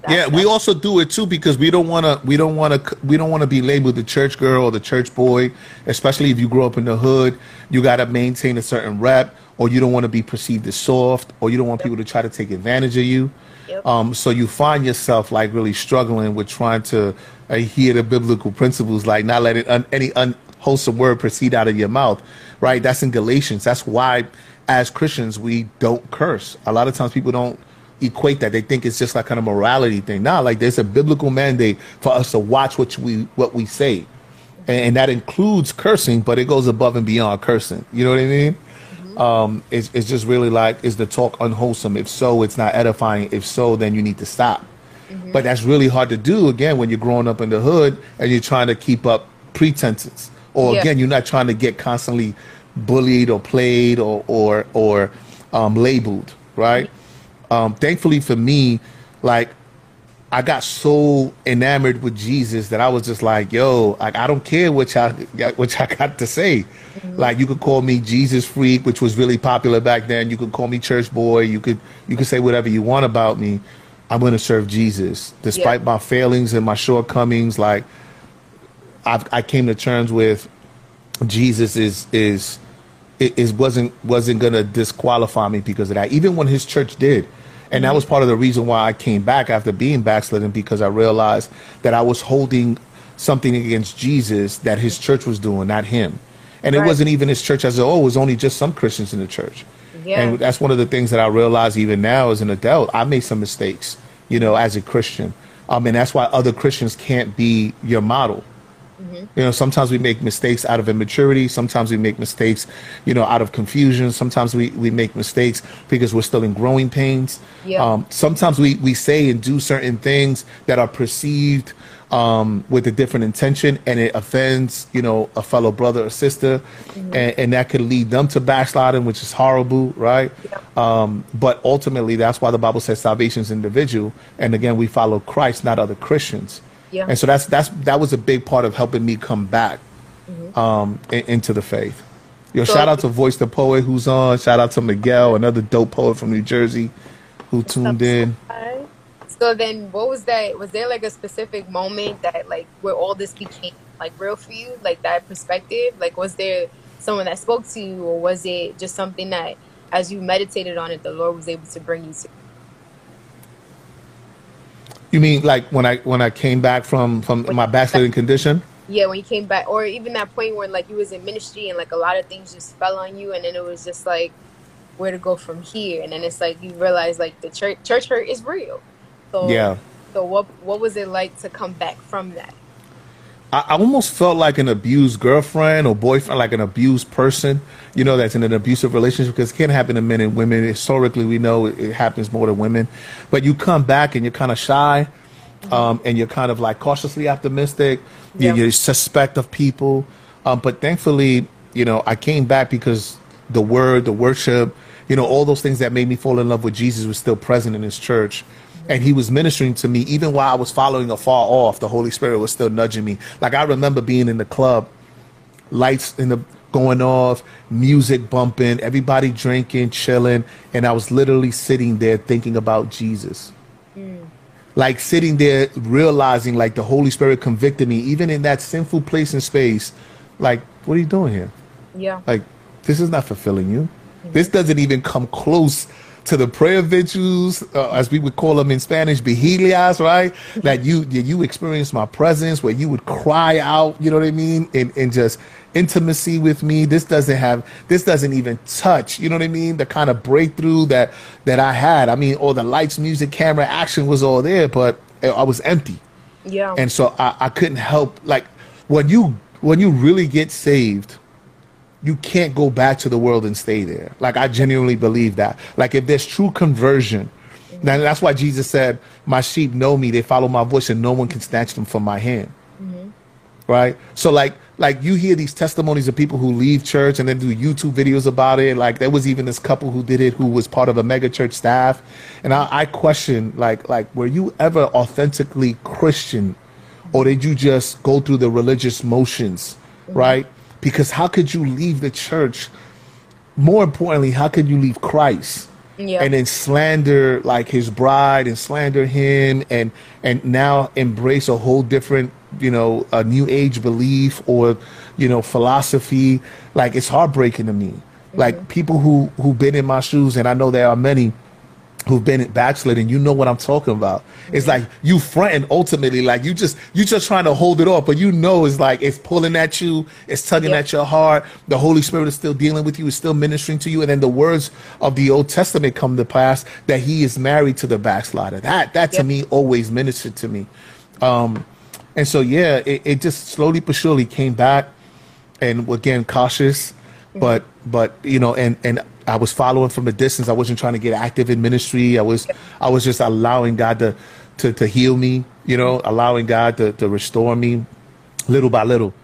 yeah, we also do it too because we don't want to. We don't want to. We don't want to be labeled the church girl or the church boy. Especially if you grow up in the hood, you got to maintain a certain rep, or you don't want to be perceived as soft, or you don't want yep. people to try to take advantage of you. Yep. Um, so you find yourself like really struggling with trying to hear the biblical principles, like not letting un- any unwholesome word proceed out of your mouth. Right? That's in Galatians. That's why, as Christians, we don't curse. A lot of times people don't equate that. They think it's just like kind of morality thing. Nah, like there's a biblical mandate for us to watch what we what we say, and, and that includes cursing, but it goes above and beyond cursing. You know what I mean? Mm-hmm. Um, it's, it's just really like is the talk unwholesome? If so, it's not edifying. If so, then you need to stop. Mm-hmm. But that's really hard to do again when you're growing up in the hood and you're trying to keep up pretenses, or yeah. again you're not trying to get constantly bullied or played or or or um, labeled, right? Um, thankfully for me, like I got so enamored with Jesus that I was just like, yo, like I don't care what y'all what y'all got to say. Mm-hmm. Like you could call me Jesus freak, which was really popular back then. You could call me church boy. You could you could say whatever you want about me. I'm going to serve Jesus despite yeah. my failings and my shortcomings. Like I've, I came to terms with Jesus is is it, it wasn't wasn't going to disqualify me because of that. Even when his church did and that was part of the reason why I came back after being backslidden because I realized that I was holding something against Jesus that his church was doing, not him. And right. it wasn't even his church as a whole, it was only just some Christians in the church. Yeah. And that's one of the things that I realize even now as an adult. I made some mistakes, you know, as a Christian. Um, and that's why other Christians can't be your model. Mm-hmm. You know, sometimes we make mistakes out of immaturity. Sometimes we make mistakes, you know, out of confusion. Sometimes we, we make mistakes because we're still in growing pains. Yeah. Um, sometimes we, we say and do certain things that are perceived um, with a different intention and it offends, you know, a fellow brother or sister. Mm-hmm. And, and, that could lead them to backsliding, which is horrible, right? Yeah. Um, but ultimately, that's why the Bible says salvation is individual. And again, we follow Christ, not other Christians. Yeah. And so that's that's that was a big part of helping me come back mm-hmm. um, in, into the faith. Yo, so, shout out to Voice the Poet who's on. Shout out to Miguel, another dope poet from New Jersey, who tuned in. So then, what was that? Was there like a specific moment that like where all this became like real for you, like that perspective? Like, was there someone that spoke to you, or was it just something that, as you meditated on it, the Lord was able to bring you to? You mean like when I when I came back from from when my backsliding condition? Yeah, when you came back, or even that point where like you was in ministry and like a lot of things just fell on you, and then it was just like where to go from here, and then it's like you realize like the church church hurt is real. So yeah. So what what was it like to come back from that? I, almost felt like an abused girlfriend or boyfriend, like an abused person, you know, that's in an abusive relationship because it can happen to men and women. Historically, we know it, it happens more to women. But you come back and you're kind of shy um, and you're kind of like cautiously optimistic. You, you suspect of people. Um, but thankfully, you know, I came back because the word, the worship, you know, all those things that made me fall in love with Jesus was still present in his church and he was ministering to me even while I was following afar off. The Holy Spirit was still nudging me. Like I remember being in the club, lights in the going off, music bumping, everybody drinking, chilling, and I was literally sitting there thinking about Jesus. Mm. Like sitting there realizing like the Holy Spirit convicted me even in that sinful place and space. Like, what are you doing here? Yeah. Like this is not fulfilling you. Mm-hmm. This doesn't even come close to the prayer vigils, uh, as we would call them in Spanish, vigilias, right? that you you experience my presence, where you would cry out, you know what I mean, and and just intimacy with me. This doesn't have, this doesn't even touch, you know what I mean, the kind of breakthrough that that I had. I mean, all the lights, music, camera, action was all there, but I was empty. Yeah. And so I, I couldn't help like when you when you really get saved, you can't go back to the world and stay there. Like I genuinely believe that. Like if there's true conversion, now that's why Jesus said, "My sheep know me; they follow my voice, and no one can snatch them from my hand." Mm-hmm. Right. So like like you hear these testimonies of people who leave church and then do YouTube videos about it. Like there was even this couple who did it who was part of a mega church staff, and I, I question like like were you ever authentically Christian, or did you just go through the religious motions, mm-hmm. right? Because how could you leave the church? More importantly, how could you leave Christ? Yeah. and then slander like his bride and slander him and and now embrace a whole different you know a new age belief or you know philosophy like it's heartbreaking to me like mm-hmm. people who who've been in my shoes and i know there are many who've been backslid and you know what i'm talking about. It's like you fronting ultimately like you just you just trying to hold it off but you know it's like it's pulling at you it's tugging Yep. at your heart. The holy spirit is still dealing with you is still ministering to you and then the words of the old testament come to pass that he is married to the backslider. That that to Yep. me always ministered to me. Um and so yeah it, it just slowly but surely came back and again cautious but but you know and and i was following from a distance. I wasn't trying to get active in ministry. I was i was just allowing god to to, to heal me you know allowing god to, to restore me little by little.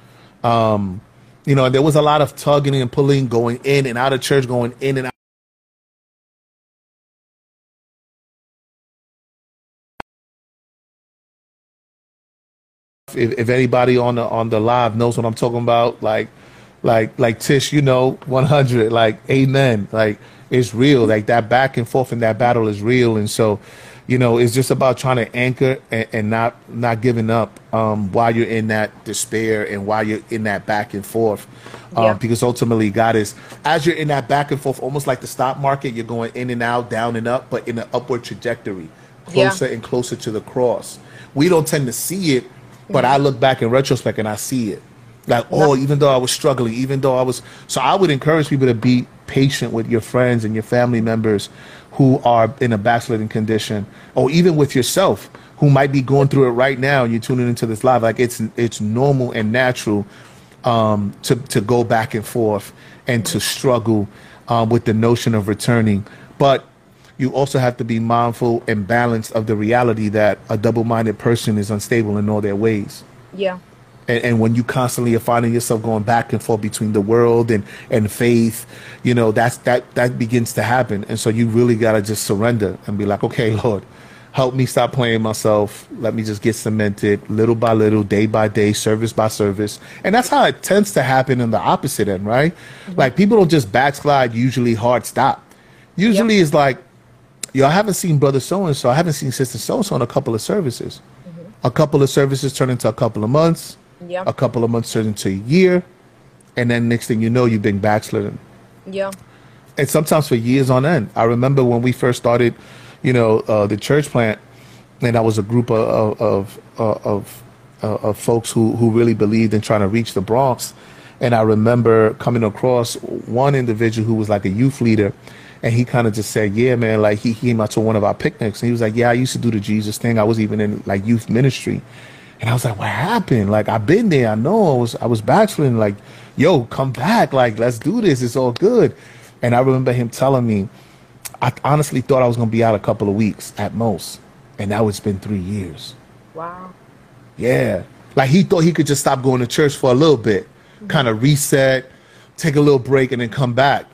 Um you know there was a lot of tugging and pulling going in and out of church going in and out. If, if anybody on the on the live knows what I'm talking about, like like like Tish, you know, 100, like amen, like it's real, like that back and forth and that battle is real, and so you know it's just about trying to anchor and, and not not giving up um, while you're in that despair and while you're in that back and forth, um, Yeah. because ultimately God is as you're in that back and forth, almost like the stock market, you're going in and out, down and up, but in an upward trajectory, Yeah. closer and closer to the cross. We don't tend to see it, but I look back in retrospect and I see it. Like, oh, even though I was struggling, even though I was. So I would encourage people to be patient with your friends and your family members who are in a backsliding condition, or even with yourself who might be going through it right now. And you're tuning into this live. Like it's it's normal and natural um, to to go back and forth and to struggle um, with the notion of returning, but you also have to be mindful and balanced of the reality that a double-minded person is unstable in all their ways Yeah. And, and when you constantly are finding yourself going back and forth between the world and and faith you know that's that that begins to happen. And so you really got to just surrender and be like okay lord help me stop playing myself. Let me just get cemented little by little day by day service by service. And that's how it tends to happen in the opposite end right? Mm-hmm. Like people don't just backslide usually hard stop. Usually it's like yo, I haven't seen brother so and so, I haven't seen sister so and so in a couple of services. Mm-hmm. A couple of services turn into a couple of months. Yeah. A couple of months turn into a year, and then next thing you know, you've been backslidden. Yeah. And sometimes for years on end. I remember when we first started, you know, uh, the church plant, and I was a group of of of, of, uh, of folks who who really believed in trying to reach the Bronx. And I remember coming across one individual who was like a youth leader, and he kind of just said, "Yeah, man." Like he came out to one of our picnics, and he was like, "Yeah, I used to do the Jesus thing. I was even in like youth ministry." And I was like, "What happened? Like I've been there. I know. I was I was backsliding. Like, yo, come back. Like let's do this. It's all good." And I remember him telling me, I honestly thought I was gonna be out a couple of weeks at most, and now it's been three years. Wow. Yeah. Like he thought he could just stop going to church for a little bit, kind of reset, take a little break, and then come back.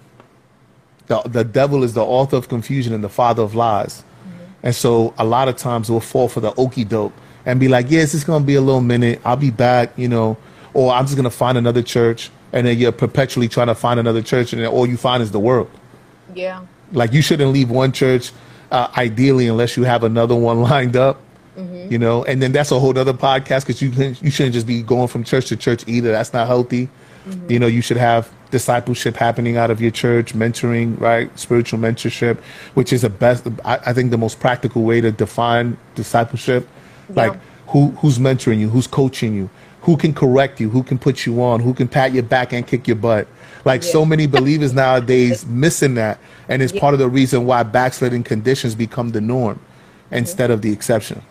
The, the devil is the author of confusion and the father of lies. Mm-hmm. And so a lot of times we'll fall for the okey doke and be like, yes, it's going to be a little minute. I'll be back, you know, or I'm just going to find another church. And then you're perpetually trying to find another church, and then all you find is the world. Yeah. Like you shouldn't leave one church, uh, ideally, unless you have another one lined up. You know, and then that's a whole other podcast because you can, you shouldn't just be going from church to church either. That's not healthy. You know, you should have discipleship happening out of your church, mentoring, right? Spiritual mentorship, which is the best. I, I think the most practical way to define discipleship. Like Yeah. who who's mentoring you, who's coaching you, who can correct you, who can put you on, who can pat your back and kick your butt. Like so many believers nowadays missing that, and it's Yeah. part of the reason why backsliding conditions become the norm instead of the exception.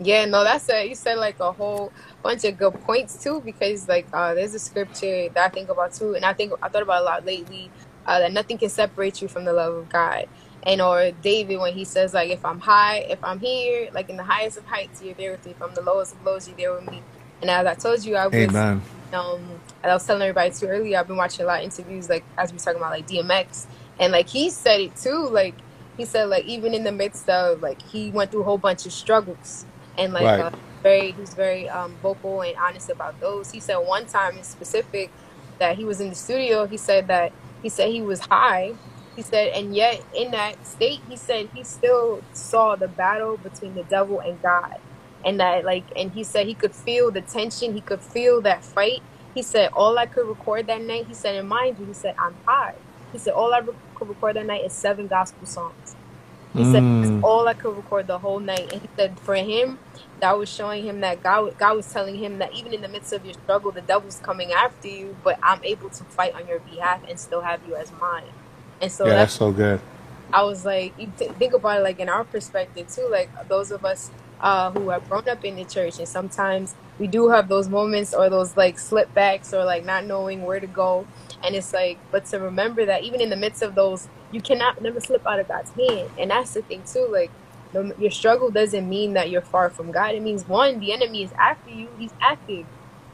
Yeah, no, that's a you said like a whole bunch of good points too, because like uh, there's a scripture that I think about too, and I think I thought about a lot lately uh, that nothing can separate you from the love of God. And or David when he says like if I'm high, if I'm here, like in the highest of heights, you're there with me. If I'm the lowest of lows, you're there with me. And as I told you, I was Amen. um I was telling everybody too earlier, I've been watching a lot of interviews like as we were talking about like DMX and like he said it too, like he said like even in the midst of like he went through a whole bunch of struggles and like Right. uh, very he's very um vocal and honest about those. He said one time in specific that he was in the studio, he said that he said he was high. He said and yet in that state he said he still saw the battle between the devil and God. And that like and he said he could feel the tension he could feel that fight. He said all i could record that night he said and mind you he said i'm high. He said all i re- could record that night is seven gospel songs. He said Mm. that's all i could record the whole night. And he said for him that was showing him that god god was telling him that even in the midst of your struggle the devil's coming after you but i'm able to fight on your behalf and still have you as mine and so Yeah, that's that's so good. I was like, you th- think about it like in our perspective too, like those of us uh, who have grown up in the church, and sometimes we do have those moments or those like slip backs or like not knowing where to go, and it's like, but to remember that even in the midst of those, you cannot never slip out of God's hand, and that's the thing too, like. no- Your struggle doesn't mean that you're far from God. It means one, the enemy is after you. He's active.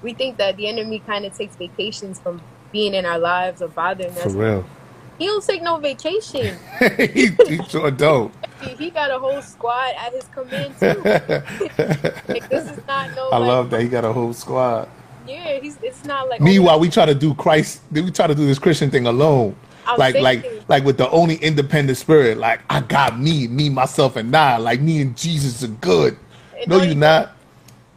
We think that the enemy kind of takes vacations from being in our lives or bothering For us. For real. He don't take no vacation. he, he sure don't. He, got a whole squad at his command too. like this is not no I like love that he got a whole squad. yeah. He's it's not like oh, Meanwhile, we try to do Christ. We try to do this Christian thing alone, I was like like thinking- like with the only independent spirit. Like I got me, me, myself, and I. Like me and Jesus are good. And No, no, you you- not.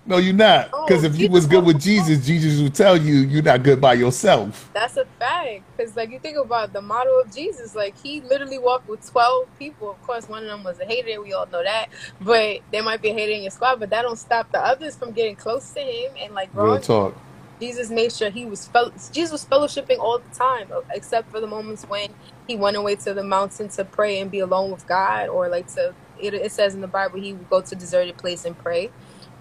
No, you're not. Oh, Because if you Jesus was good with Jesus, Jesus would tell you you're not good by yourself. that's a fact. Because like you think about the model of Jesus, like he literally walked with twelve people. Of course, one of them was a hater. We all know that. But there might be a hater in your squad, but that don't stop the others from getting close to him and like Real talk. Jesus made sure he was fel- Jesus was fellowshipping all the time, except for the moments when he went away to the mountain to pray and be alone with God, or like to. It, it says in the Bible he would go to a deserted place and pray,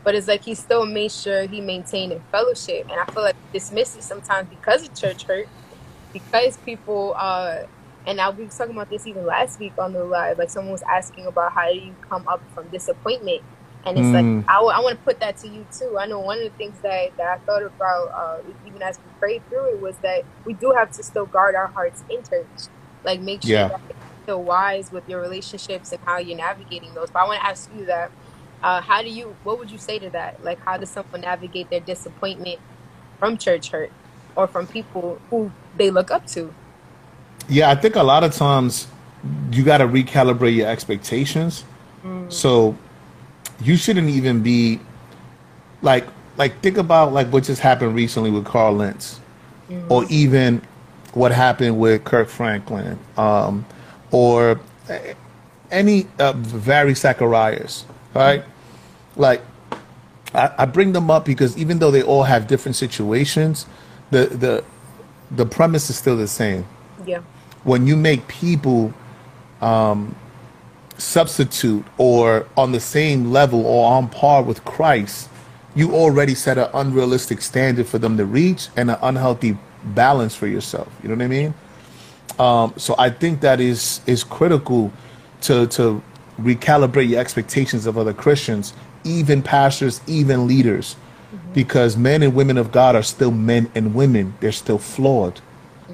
but it's like he still made sure he maintained in fellowship, and I feel like we dismiss it sometimes because of church hurt, because people. uh and I we was talking about this even last week on the live. Like someone was asking about how do you come up from disappointment, and it's Mm. like I, want to put that to you too. I know one of the things that, that I thought about uh, even as we prayed through it was that we do have to still guard our hearts in church, like make sure Yeah. that you're still wise with your relationships and how you're navigating those. But I want to ask you that: uh, how do you? What would you say to that? Like, how does someone navigate their disappointment from church hurt or from people who they look up to? Yeah, I think a lot of times you got to recalibrate your expectations. So you shouldn't even be like like think about like what just happened recently with Carl Lentz, or even what happened with Kirk Franklin, um, or any uh, Ravi Zacharias, right? Like I, I bring them up because even though they all have different situations, the the the premise is still the same Yeah. when you make people um, substitute or on the same level or on par with Christ, you already set an unrealistic standard for them to reach and an unhealthy balance for yourself. You know what I mean? Um, so I think that is is critical to to recalibrate your expectations of other Christians, even pastors, even leaders, because men and women of God are still men and women. They're still flawed.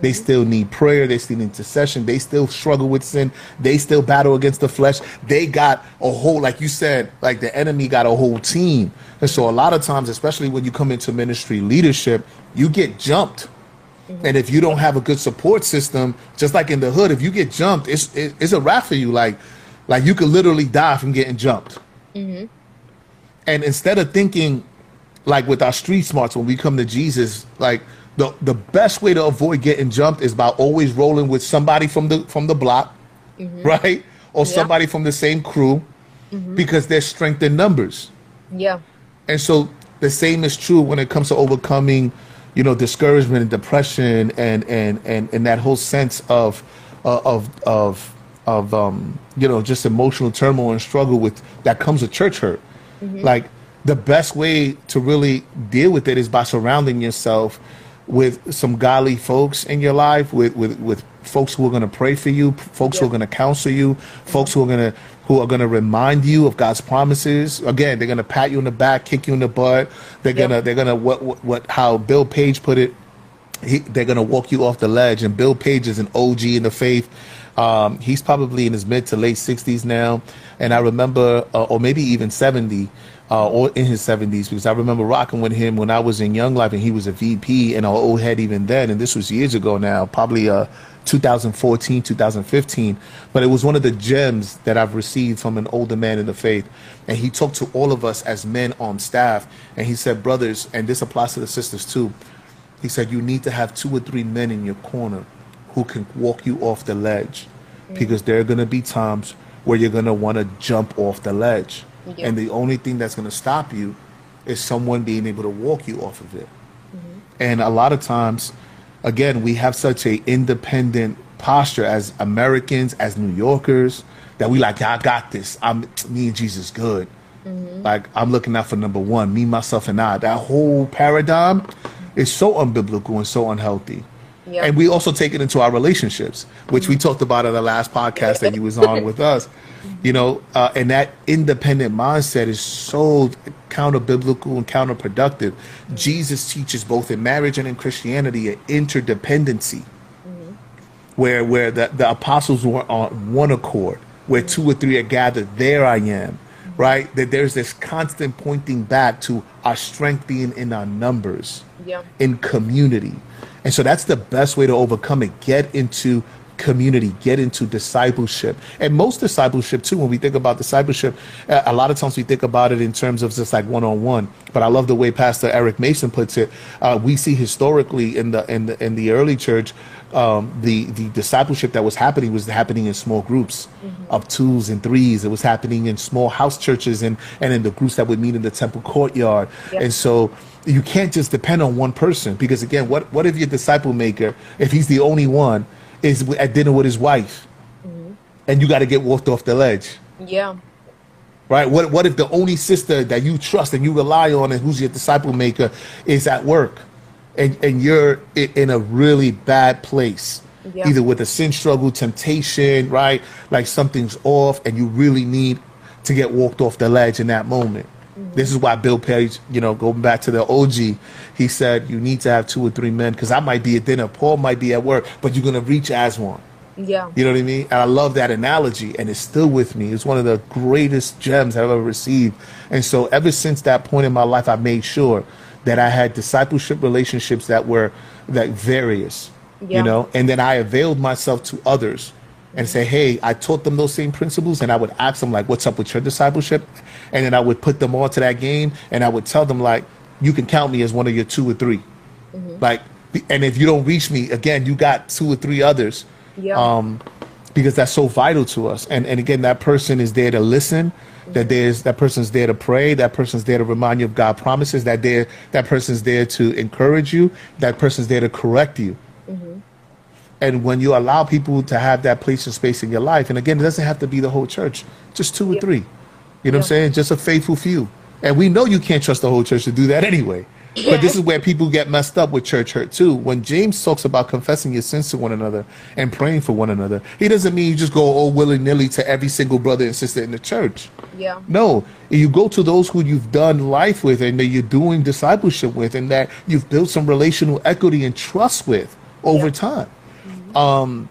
They mm-hmm. still need prayer. They still need intercession. They still struggle with sin. They still battle against the flesh. They got a whole, like you said, like the enemy got a whole team. And so a lot of times, especially when you come into ministry leadership, you get jumped. Mm-hmm. And if you don't have a good support system, just like in the hood, if you get jumped, it's it, it's a wrap for you. Like, like you could literally die from getting jumped. Mm-hmm. And instead of thinking like with our street smarts when we come to Jesus, like the the best way to avoid getting jumped is by always rolling with somebody from the from the block, right? Or Yeah. somebody from the same crew, because there's strength in numbers. Yeah. And so the same is true when it comes to overcoming, you know, discouragement and depression and and and, and that whole sense of uh, of of of um you know just emotional turmoil and struggle with that comes with church hurt. Mm-hmm. Like the best way to really deal with it is by surrounding yourself with some godly folks in your life, with with, with folks who are going to pray for you, folks who are going to counsel you, mm-hmm. folks who are going to who are going to remind you of God's promises. Again, they're going to pat you in the back, kick you in the butt. They're Yeah. gonna they're gonna what what, what how Bill Page put it. He, they're gonna walk you off the ledge. And Bill Page is an OG in the faith. Um, he's probably in his mid to late sixties now, and I remember, uh, or maybe even seventy, uh, or in his seventies, because I remember rocking with him when I was in Young Life, and he was a VP and an old head even then, and this was years ago now, probably uh, 2014, 2015. But it was one of the gems that I've received from an older man in the faith, and he talked to all of us as men on staff, and he said, brothers, and this applies to the sisters too. He said, You need to have two or three men in your corner who can walk you off the ledge because there are going to be times where you're going to want to jump off the ledge. Yeah. And the only thing that's going to stop you is someone being able to walk you off of it. Mm-hmm. And a lot of times, again, we have such a independent posture as Americans, as New Yorkers, that we like, I got this. I'm me and Jesus good. Mm-hmm. Like I'm looking out for number one, me, myself, and I. That whole paradigm is so unbiblical and so unhealthy. And we also take it into our relationships, which we talked about in the last podcast that you was on with us. You know, uh, and that independent mindset is so counter biblical and counterproductive. Jesus teaches both in marriage and in Christianity an interdependency where where the, the apostles were on one accord, where two or three are gathered, there I am. Right? That there's this constant pointing back to our strength being in our numbers, Yeah. in community. And so that's the best way to overcome it. Get into community, get into discipleship. And most discipleship, too, when we think about discipleship, a lot of times we think about it in terms of just like one on one. But I love the way Pastor Eric Mason puts it. Uh, we see historically in the in the in the early church, um, the the discipleship that was happening was happening in small groups of twos and threes. It was happening in small house churches and and in the groups that would meet in the temple courtyard. Yeah. And so you can't just depend on one person because again, what what if your disciple maker, if he's the only one, is at dinner with his wife, mm-hmm. and you got to get walked off the ledge, Yeah. right? What what if the only sister that you trust and you rely on and who's your disciple maker is at work, and and you're in a really bad place, Yeah. either with a sin struggle, temptation, right? Like something's off, and you really need to get walked off the ledge in that moment. Mm-hmm. This is why Bill Page, you know, going back to the OG, he said you need to have two or three men because I might be at dinner, Paul might be at work, but you're gonna reach as one. Yeah. You know what I mean? And I love that analogy, and it's still with me. It's one of the greatest gems I've ever received. And so, ever since that point in my life, I made sure that I had discipleship relationships that were that various. Yeah. You know, and then I availed myself to others and say, "Hey, I taught them those same principles," and I would ask them like, "What's up with your discipleship?" And then I would put them all to that game, and I would tell them like, "You can count me as one of your two or 3 Like, and if you don't reach me again, you got two or three others Yeah. um, because that's so vital to us. And and again, that person is there to listen. That there's that person's there to pray. That person's there to remind you of God promises. That there that person's there to encourage you. That person's there to correct you. And when you allow people to have that place and space in your life, and again, it doesn't have to be the whole church, just two or three. You know what I'm saying? Just a faithful few. And we know you can't trust the whole church to do that anyway. But this is where people get messed up with church hurt too. When James talks about confessing your sins to one another and praying for one another, he doesn't mean you just go all willy nilly to every single brother and sister in the church. Yeah. No, you go to those who you've done life with and that you're doing discipleship with and that you've built some relational equity and trust with over Yeah. time. Um,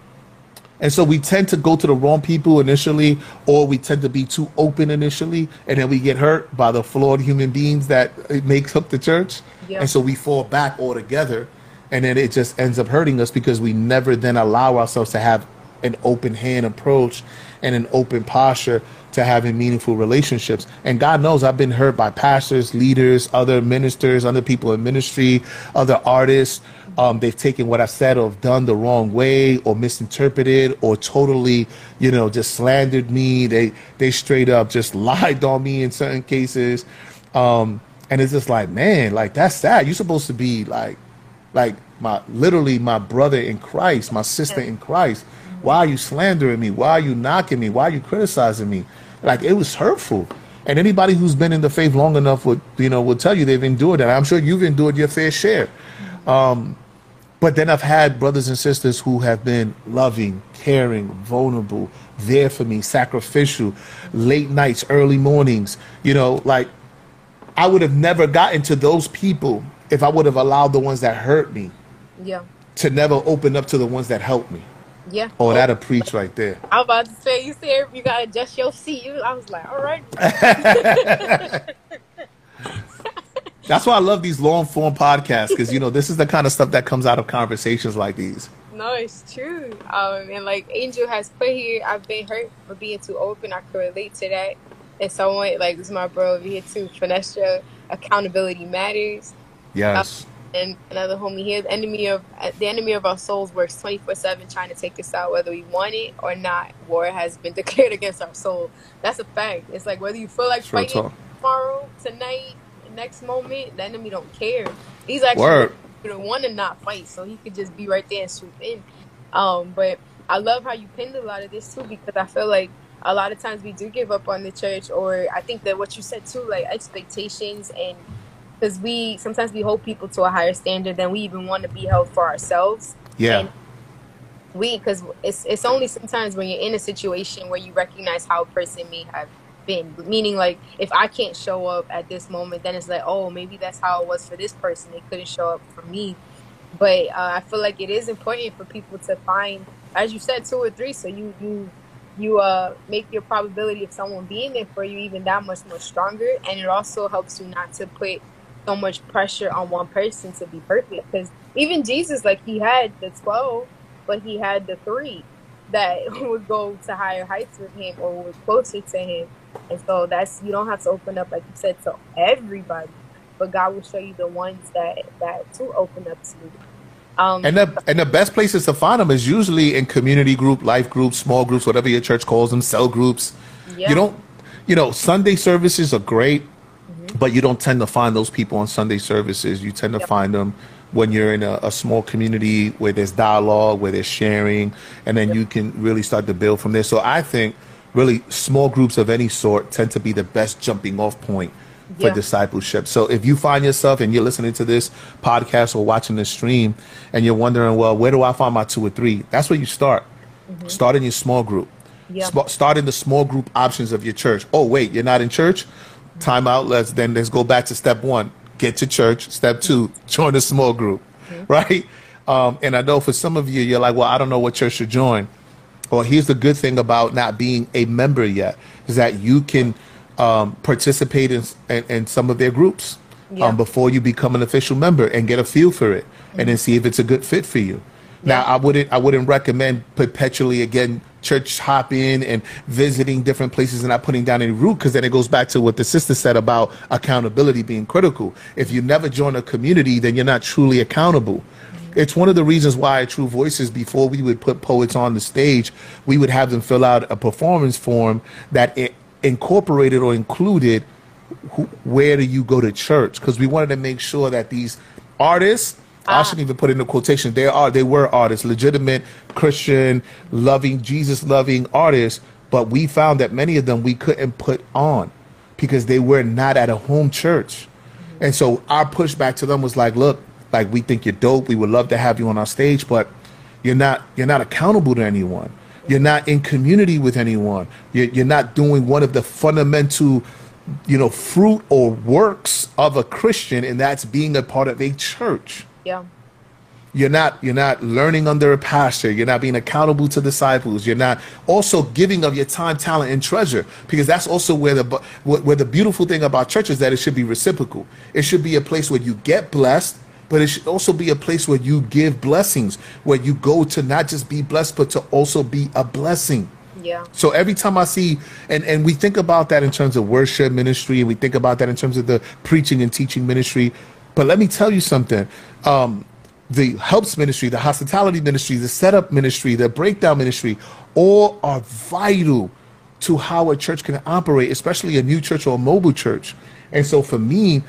and so we tend to go to the wrong people initially, or we tend to be too open initially, and then we get hurt by the flawed human beings that it makes up the church. Yeah. And so we fall back altogether, and then it just ends up hurting us because we never then allow ourselves to have an open hand approach and an open posture to having meaningful relationships. And God knows I've been hurt by pastors, leaders, other ministers, other people in ministry, other artists. Um, they've taken what I said or done the wrong way or misinterpreted or totally, you know, just slandered me. They they straight up just lied on me in certain cases. Um, and it's just like, man, like that's sad. You're supposed to be like like my literally my brother in Christ, my sister in Christ. Why are you slandering me? Why are you knocking me? Why are you criticizing me? Like it was hurtful. And anybody who's been in the faith long enough would, you know, will tell you they've endured that. I'm sure you've endured your fair share. Um, but then I've had brothers and sisters who have been loving, caring, vulnerable, there for me, sacrificial, late nights, early mornings. You know, like I would have never gotten to those people if I would have allowed the ones that hurt me Yeah. to never open up to the ones that helped me. Yeah. Oh, that'll preach right there. I was about to say, you said you gotta adjust your seat. I was like, all right. That's why I love these long form podcasts because you know this is the kind of stuff that comes out of conversations like these. No, it's true. Um, and like Angel has put here, I've been hurt for being too open. I can relate to that. And someone like this is my bro over here too, Finestra. Accountability matters. Yes. And another homie here, the enemy of uh, the enemy of our souls works twenty four seven trying to take us out, whether we want it or not. War has been declared against our soul. That's a fact. It's like whether you feel like Real fighting talk. tomorrow, tonight, next moment, the enemy don't care. He's actually Word. the one to not fight, so he could just be right there and swoop in. Um, but I love how you pinned a lot of this too, because I feel like a lot of times we do give up on the church, or I think that what you said too, like expectations, and because we sometimes we hold people to a higher standard than we even want to be held for ourselves. Yeah. And we, because it's it's only sometimes when you're in a situation where you recognize how a person may have been. Meaning, like if I can't show up at this moment, then it's like, oh, maybe that's how it was for this person. They couldn't show up for me. But uh, I feel like it is important for people to find, as you said, two or three. So you you you uh make your probability of someone being there for you even that much more stronger, and it also helps you not to put so much pressure on one person to be perfect. Because even Jesus, like he had the twelve, but he had the three that would go to higher heights with him or were closer to him. And so that's you don't have to open up like you said to everybody, but God will show you the ones that that to open up to. Um, And the and the best places to find them is usually in community group, life groups, small groups, whatever your church calls them, cell groups. Yeah. You don't, you know, Sunday services are great, Mm-hmm. but you don't tend to find those people on Sunday services. You tend to Yep. find them when you're in a, a small community where there's dialogue, where there's sharing, and then you can really start to build from there. So I think really small groups of any sort tend to be the best jumping off point for Yeah. discipleship. So if you find yourself and you're listening to this podcast or watching this stream and you're wondering, well, where do I find my two or three? That's where you start. Mm-hmm. Start in your small group. Yeah. Sp- start in the small group options of your church. Oh, wait, you're not in church? Mm-hmm. Time out. Let's then let's go back to step one. Get to church. Step two, join a small group. Right? Um, and I know for some of you, you're like, well, I don't know what church to join. Well, here's the good thing about not being a member yet is that you can um, participate in, in, in some of their groups Yeah. um, before you become an official member and get a feel for it, and then see if it's a good fit for you. Now, I wouldn't I wouldn't recommend perpetually again church hopping and visiting different places and not putting down any root because then it goes back to what the sister said about accountability being critical. If you never join a community, then you're not truly accountable. It's one of the reasons why at True Voices, before we would put poets on the stage, we would have them fill out a performance form that it incorporated or included who, where do you go to church? Because we wanted to make sure that these artists, I ah. shouldn't even put in the quotation, they are they were artists, legitimate Christian, loving, Jesus loving artists, but we found that many of them we couldn't put on because they were not at a home church. And so our pushback to them was like, look, like we think you're dope. We would love to have you on our stage, but you're not you're not accountable to anyone. You're not in community with anyone. You're, you're not doing one of the fundamental, you know, fruit or works of a Christian, and that's being a part of a church. Yeah. You're not you're not learning under a pastor. You're not being accountable to disciples. You're not also giving of your time, talent, and treasure because that's also where the where the beautiful thing about church is that it should be reciprocal. It should be a place where you get blessed, but it should also be a place where you give blessings, where you go to not just be blessed, but to also be a blessing. Yeah. So every time I see, and, and we think about that in terms of worship ministry, and we think about that in terms of the preaching and teaching ministry. But let me tell you something. Um, the helps ministry, the hospitality ministry, the setup ministry, the breakdown ministry, all are vital to how a church can operate, especially a new church or a mobile church. And so for me,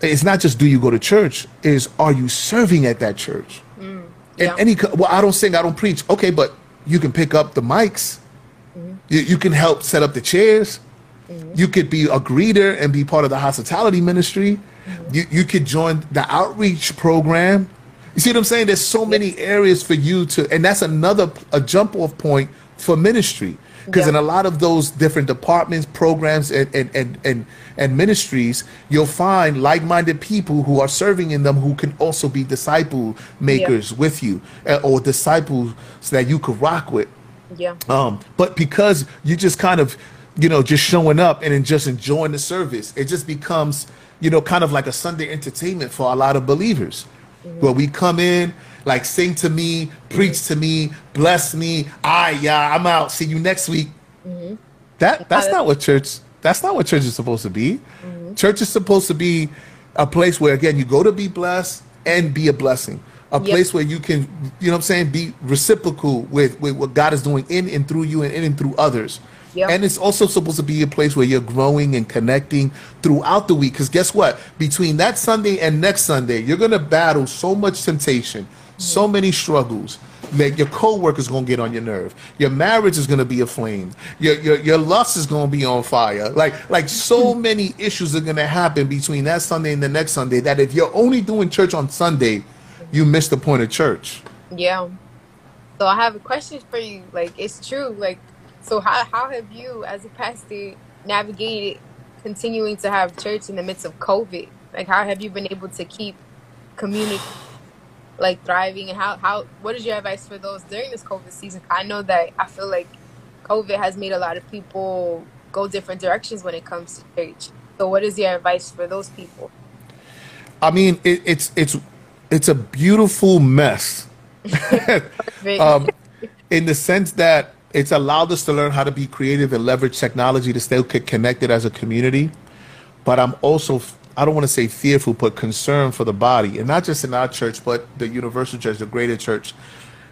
it's not just do you go to church, is are you serving at that church? Mm, yeah. And any well, I don't sing, I don't preach. Okay, but you can pick up the mics. Mm-hmm. You, you can help set up the chairs. Mm-hmm. You could be a greeter and be part of the hospitality ministry. You, you could join the outreach program. You see what I'm saying? There's so many areas for you to, and that's another a jump off point for ministry. Because Yeah. in a lot of those different departments, programs, and, and, and, and, and ministries, you'll find like minded people who are serving in them who can also be disciple makers with you uh, or disciples that you could rock with. Yeah. Um, but because you just kind of, you know, just showing up and then just enjoying the service, it just becomes, you know, kind of like a Sunday entertainment for a lot of believers. Mm-hmm. Where we come in, like sing to me, preach to me, bless me. I yeah, I'm out. See you next week. Mm-hmm. That that's not what church. That's not what church is supposed to be. Mm-hmm. Church is supposed to be a place where again you go to be blessed and be a blessing. A Yep. place where you can, you know what I'm saying, be reciprocal with, with what God is doing in and through you and in and through others. Yep. And it's also supposed to be a place where you're growing and connecting throughout the week. Because guess what? Between that Sunday and next Sunday, you're going to battle so much temptation, so many struggles. That your co-workers gonna get on your nerve. Your marriage is gonna be aflame. Your your your lust is gonna be on fire. Like like so mm-hmm. many issues are gonna happen between that Sunday and the next Sunday. That if you're only doing church on Sunday, you miss the point of church. Yeah. So I have a question for you. Like, it's true. Like, so how how have you, as a pastor, navigated continuing to have church in the midst of COVID? Like, how have you been able to keep community like thriving? And how how what is your advice for those during this COVID season? I know that I feel like COVID has made a lot of people go different directions when it comes to church. So, what is your advice for those people? I mean, it, it's it's it's a beautiful mess. Um, in the sense that it's allowed us to learn how to be creative and leverage technology to stay connected as a community. But I'm also, I don't want to say fearful, but concerned for the body, and not just in our church, but the universal church, the greater church,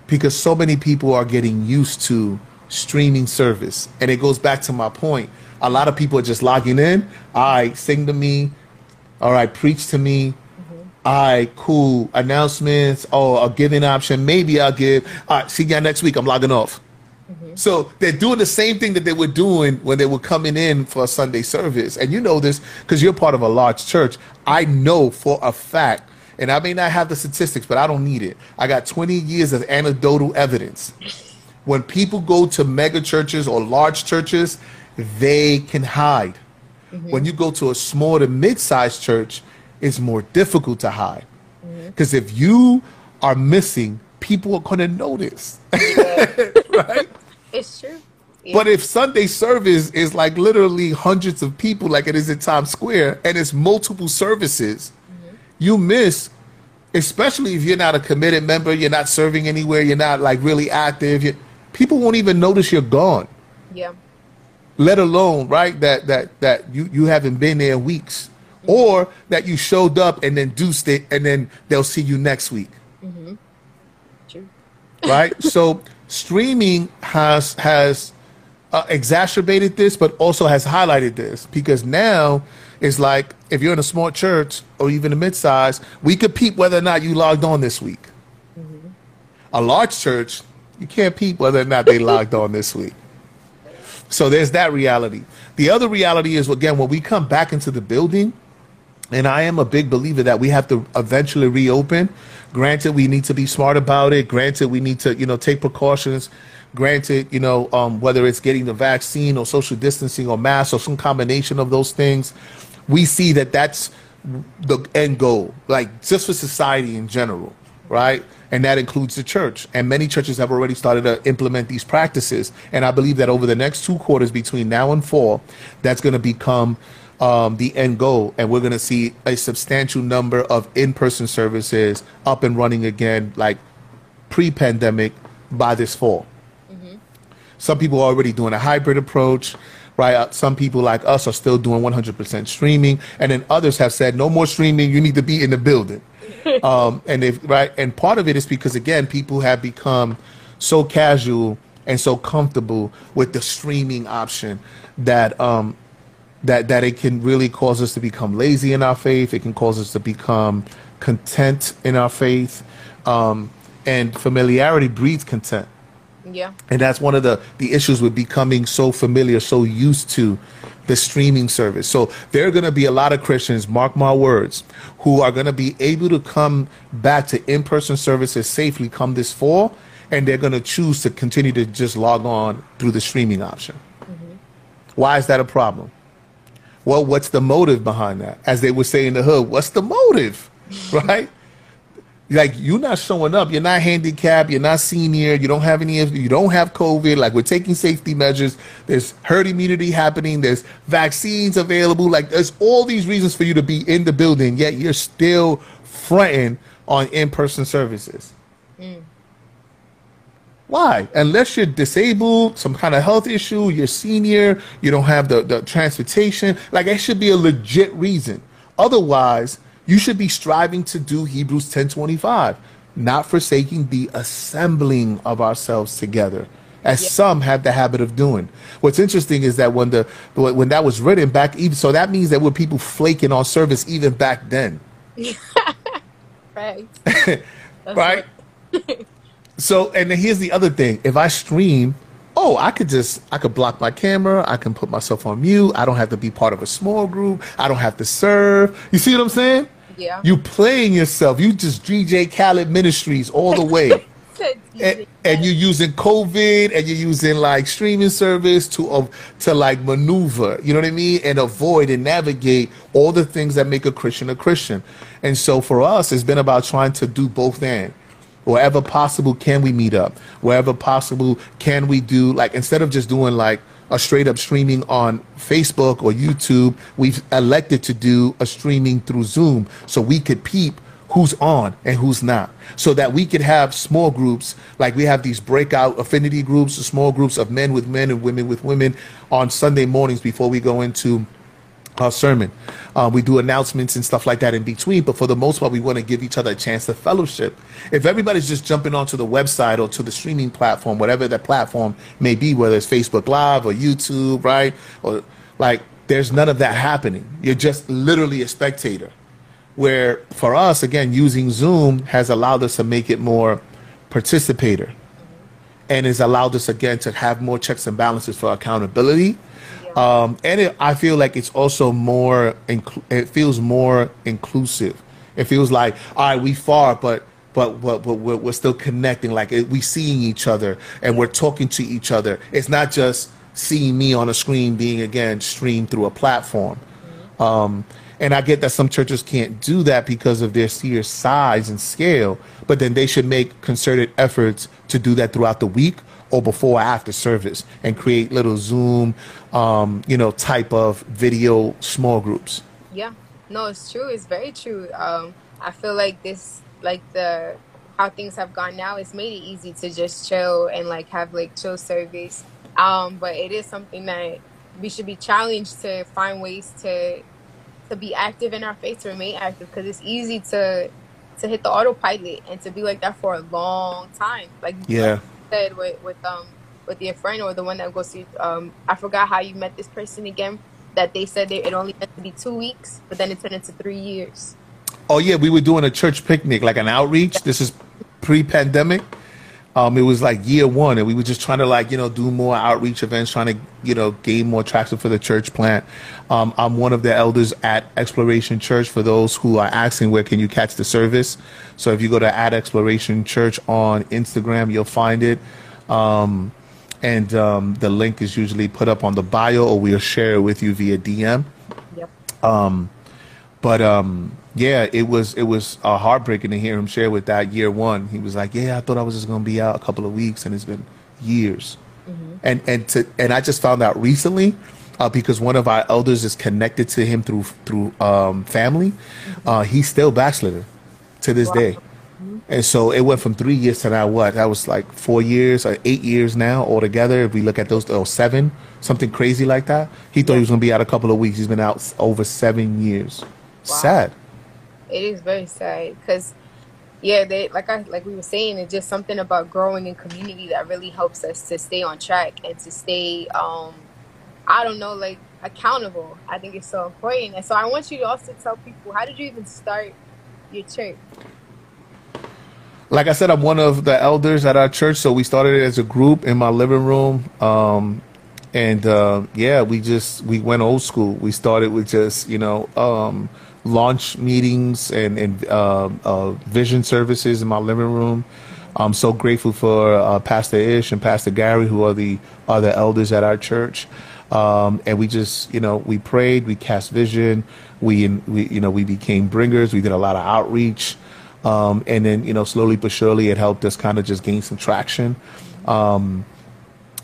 because so many people are getting used to streaming service. And it goes back to my point. A lot of people are just logging in. All right, sing to me. All right, preach to me. Mm-hmm. All right, cool. Announcements. Oh, a giving option. Maybe I'll give. All right, see y'all next week. I'm logging off. Mm-hmm. So they're doing the same thing that they were doing when they were coming in for a Sunday service. And you know this because you're part of a large church. I know for a fact, and I may not have the statistics, but I don't need it. I got 20 years of anecdotal evidence. When people go to mega churches or large churches, they can hide. Mm-hmm. When you go to a small to mid-sized church, it's more difficult to hide. Mm-hmm. Because if you are missing, people are going to notice. right? It's true. Yeah. But if Sunday service is like literally hundreds of people, like it is in Times Square, and it's multiple services, you miss, especially if you're not a committed member, you're not serving anywhere, you're not like really active. You, people won't even notice you're gone. yeah. Let alone right that that that you you haven't been there in weeks, or that you showed up and then deuced it, and then they'll see you next week. Mhm. True. right? so streaming has has uh, exacerbated this, but also has highlighted this because now it's like if you're in a small church or even a mid-size, we could peep whether or not you logged on this week. A large church, you can't peep whether or not they logged on this week. So there's that reality. The other reality is again when we come back into the building, and I am a big believer that we have to eventually reopen. Granted, we need to be smart about it. Granted, we need to, you know, take precautions. Granted, you know, um, whether it's getting the vaccine or social distancing or masks or some combination of those things, we see that that's the end goal, like just for society in general, right? And that includes the church. And many churches have already started to implement these practices. And I believe that over the next two quarters, between now and fall, that's going to become um, the end goal, and we're going to see a substantial number of in-person services up and running again, like pre-pandemic, by this fall. Some people are already doing a hybrid approach, right? Uh, Some people like us are still doing 100% streaming, and then others have said no more streaming. You need to be in the building. um, and if right, and part of it is because again, people have become so casual and so comfortable with the streaming option that um, that that it can really cause us to become lazy in our faith. It can cause us to become content in our faith, um, and familiarity breeds content. Yeah. And that's one of the the issues with becoming so familiar, so used to the streaming service. So there are going to be a lot of Christians, mark my words, who are going to be able to come back to in person services safely come this fall, and they're going to choose to continue to just log on through the streaming option. Mm-hmm. Why is that a problem? Well, what's the motive behind that? As they would say in the hood, what's the motive? right? like you're not showing up you're not handicapped you're not senior you don't have any you don't have covid like we're taking safety measures there's herd immunity happening there's vaccines available like there's all these reasons for you to be in the building yet you're still fronting on in-person services mm. Why unless you're disabled some kind of health issue you're senior you don't have the, the transportation like that should be a legit reason otherwise you should be striving to do Hebrews 10:25, not forsaking the assembling of ourselves together, as yeah. some have the habit of doing. What's interesting is that when the when that was written back, even so, that means that were people flaking on service even back then. right. right. so, and then here's the other thing: if I stream oh, I could just I could block my camera, I can put myself on mute, I don't have to be part of a small group, I don't have to serve. You see what I'm saying? Yeah. You playing yourself. You just DJ Khaled Ministries all the way. and, and, you're using COVID and you're using like streaming service to uh, to like maneuver, you know what I mean, and avoid and navigate all the things that make a Christian a Christian. And so for us, it's been about trying to do both and wherever possible can we meet up wherever possible can we do like instead of just doing like a straight up streaming on Facebook or YouTube. We've elected to do a streaming through Zoom so we could peep who's on and who's not so that we could have small groups like we have these breakout affinity groups small groups of men with men and women with women on sunday mornings before we go into our sermon. Uh, we do announcements and stuff like that in between, but for the most part, we want to give each other a chance to fellowship. If everybody's just jumping onto the website or to the streaming platform, whatever that platform may be, whether it's Facebook Live or YouTube, right? Or like, there's none of that happening. You're just literally a spectator. Where for us, again, using Zoom has allowed us to make it more participator and has allowed us again to have more checks and balances for accountability um, and it, I feel like it's also more, it feels more inclusive. It feels like, all right, we far, but but, but, but we're, we're still connecting. Like we seeing each other and we're talking to each other. It's not just seeing me on a screen being again streamed through a platform. Um, and I get that some churches can't do that because of their sheer size and scale, but then they should make concerted efforts to do that throughout the week or before or after service and create little Zoom, um, you know, type of video small groups. Yeah, no, it's true. It's very true. Um, I feel like this, like the how things have gone now, it's made it easy to just chill and like have like chill service. Um, but it is something that we should be challenged to find ways to to be active in our faith, to remain active, because it's easy to to hit the autopilot and to be like that for a long time. Like yeah said with with um with your friend or the one that goes to um I forgot how you met this person again that they said they, it only meant to be two weeks but then it turned into three years. Oh yeah, we were doing a church picnic like an outreach. This is pre-pandemic. Um, it was like year one, and we were just trying to like you know do more outreach events, trying to you know gain more traction for the church plant. Um, I'm one of the elders at Exploration Church. For those who are asking, where can you catch the service? So if you go to at Exploration Church on Instagram, you'll find it. Um, and um, the link is usually put up on the bio, or we'll share it with you via DM. Yep. Um, but um, yeah, it was it was uh, heartbreaking to hear him share with that year one. He was like, "Yeah, I thought I was just gonna be out a couple of weeks, and it's been years." Mm-hmm. And and to and I just found out recently uh, because one of our elders is connected to him through through um, family. Mm-hmm. Uh, he's still backslidden to this wow. day. Mm-hmm. And so it went from three years to now what? That was like four years or eight years now altogether. If we look at those, oh, seven, something crazy like that. He thought he was going to be out a couple of weeks. He's been out over seven years. Wow. Sad it is very sad because yeah they like i like we were saying it's just something about growing in community that really helps us to stay on track and to stay um i don't know like accountable. I think it's so important. And so i want you to also tell people how did you even start your church? Like i said i'm one of the elders at our church so we started it as a group in my living room um and uh, yeah, we just we went old school. We started with just you know um, launch meetings and and uh, uh, vision services in my living room. I'm so grateful for uh, Pastor Ish and Pastor Gary, who are the the elders at our church. Um, and we just, you know, we prayed, we cast vision, we, we, you know, we became bringers. We did a lot of outreach, um, and then, you know, slowly but surely, it helped us kind of just gain some traction. Um,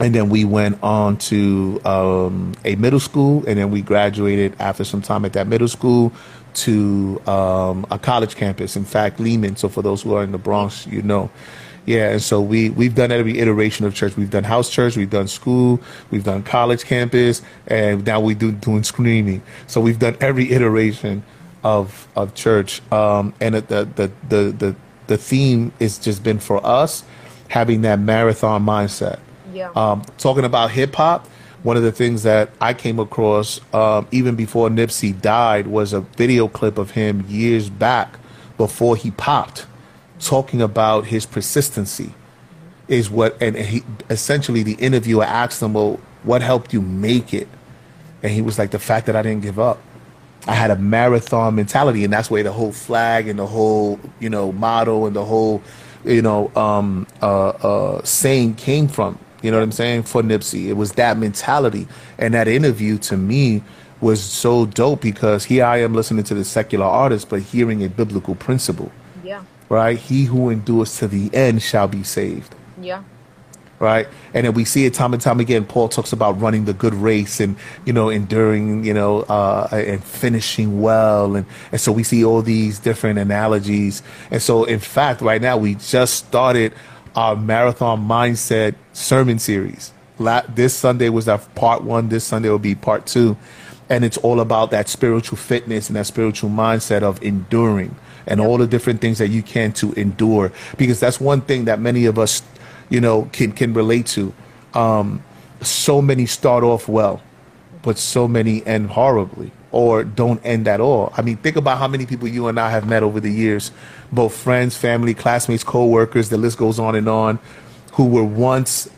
and then we went on to um, a middle school, and then we graduated after some time at that middle school to um, a college campus. In fact, Lehman. So for those who are in the Bronx, you know. Yeah, and so we we've done every iteration of church. We've done house church, we've done school, we've done college campus, and now we do doing screening. So we've done every iteration of of church. Um, and the, the the the the theme has just been for us having that marathon mindset. Yeah. Um, talking about hip hop, one of the things that I came across um, even before Nipsey died was a video clip of him years back before he popped talking about his persistency is what and he essentially the interviewer asked him well what helped you make it? And he was like the fact that i didn't give up. I had a marathon mentality and that's where the whole flag and the whole you know motto and the whole you know um uh uh saying came from you know what i'm saying for nipsey it was that mentality and that interview to me was so dope because here i am listening to the secular artist but hearing a biblical principle Yeah. right? He who endures to the end shall be saved, Yeah. right? And then we see it time and time again. Paul talks about running the good race and you know enduring, you know, uh, and finishing well, and and so we see all these different analogies. And so, in fact, right now we just started our marathon mindset sermon series. La- This Sunday was our part one. This Sunday will be part two. And it's all about that spiritual fitness and that spiritual mindset of enduring and all the different things that you can to endure. Because that's one thing that many of us, you know, can, can relate to. Um, so many start off well, but so many end horribly or don't end at all. I mean, think about how many people you and I have met over the years, both friends, family, classmates, co-workers, the list goes on and on, who were once,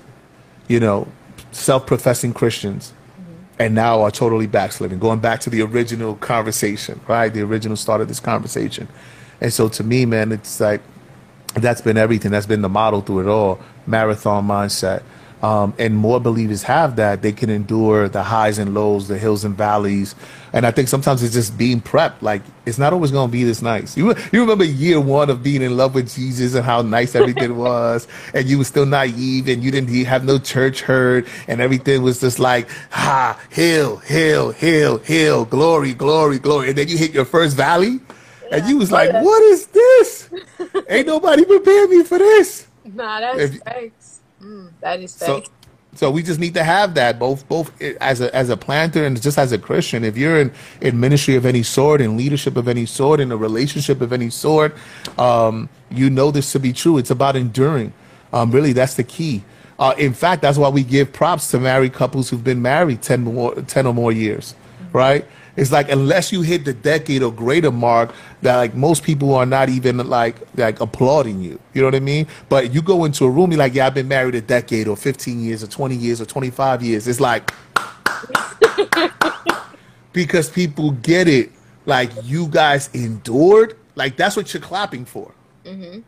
you know, self-professing Christians mm-hmm. and now are totally backsliding, going back to the original conversation, right? The original start of this conversation. And so to me, man, it's like that's been everything. That's been the model through it all. Marathon mindset. Um, and more believers have that. They can endure the highs and lows, the hills and valleys. And I think sometimes it's just being prepped. Like it's not always going to be this nice. You you remember year one of being in love with Jesus and how nice everything was, and you were still naive and you didn't have no church hurt, and everything was just like ha, hill, hill, hill, hill, glory, glory, glory. And then you hit your first valley, and you was like, "What is this? Ain't nobody prepared me for this." Nah, that's If- facts. Mm, that is So, facts. so we just need to have that both both as a as a planter and just as a Christian. If you're in in ministry of any sort, in leadership of any sort, in a relationship of any sort, um, you know this to be true. It's about enduring. Um, really, that's the key. Uh, in fact, that's why we give props to married couples who've been married 10 more 10 or more years, right? It's like unless you hit the decade or greater mark, that like most people are not even like like applauding you. You know what I mean? But you go into a room, you're like, yeah, I've been married a decade or 15 years or 20 years or 25 years. It's like because people get it. Like you guys endured. Like that's what you're clapping for, mm-hmm.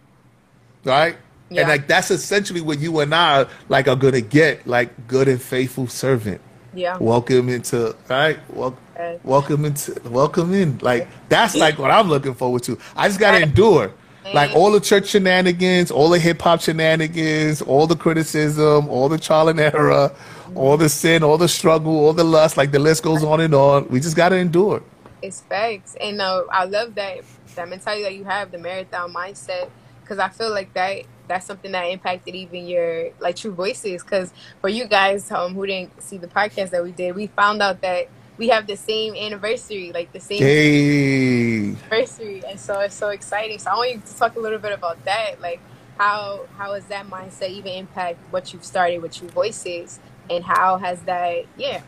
right? Yeah. And like that's essentially what you and I like are gonna get. Like good and faithful servant. Yeah. Welcome into right. Wel- Right. welcome into welcome in. Like that's like what I'm looking forward to. I just gotta endure. Like all the church shenanigans, all the hip hop shenanigans, all the criticism, all the trial and error, all the sin, all the struggle, all the lust. Like the list goes on and on. We just gotta endure. It's facts, and uh, I love that that mentality that you have, the marathon mindset, because I feel like that that's something that impacted even your like true voices. Because for you guys um, who didn't see the podcast that we did, we found out that we have the same anniversary, like the same Hey. anniversary, and so it's so exciting. So I want you to talk a little bit about that, like how how has that mindset even impact what you've started with True Voices, and how has that, yeah,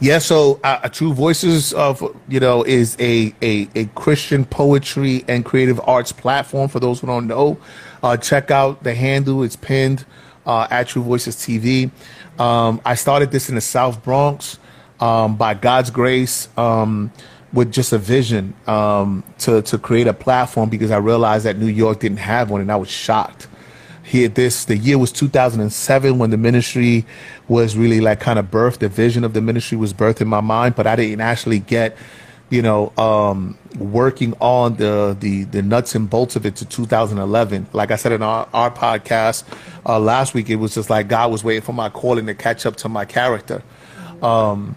Yeah, so uh, True Voices of you know is a, a a Christian poetry and creative arts platform. For those who don't know, uh, check out the handle. It's pinned uh, at True Voices TV. Um, I started this in the South Bronx um, by God's grace um, with just a vision um, to to create a platform because I realized that New York didn't have one, and I was shocked. Here, this the year was 2007 when the ministry was really like kind of birthed. The vision of the ministry was birthed in my mind, but I didn't actually get you know, um, working on the, the the nuts and bolts of it to 2011. Like I said in our, our podcast uh, last week, it was just like God was waiting for my calling to catch up to my character, um,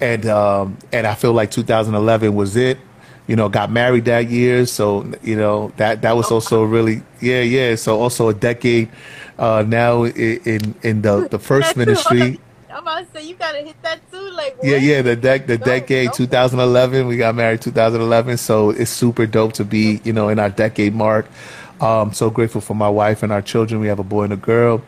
and um, and I feel like 2011 was it. You know, got married that year, so you know that that was also really yeah yeah. So also a decade uh, now in in the the first ministry. I'm about to say you gotta hit that too. Like yeah, yeah. The dec the decade 2011. We got married 2011, so it's super dope to be you know in our decade mark. Um, so grateful for my wife and our children. We have a boy and a girl,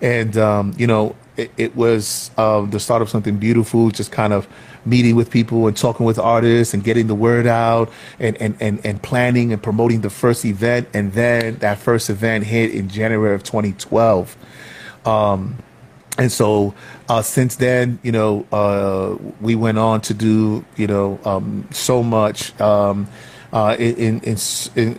and um, you know it, it was um, the start of something beautiful. Just kind of meeting with people and talking with artists and getting the word out and, and, and, and planning and promoting the first event. And then that first event hit in January of 2012. Um, and so uh, since then, you know, uh, we went on to do, you know, um, so much um, uh, in, in,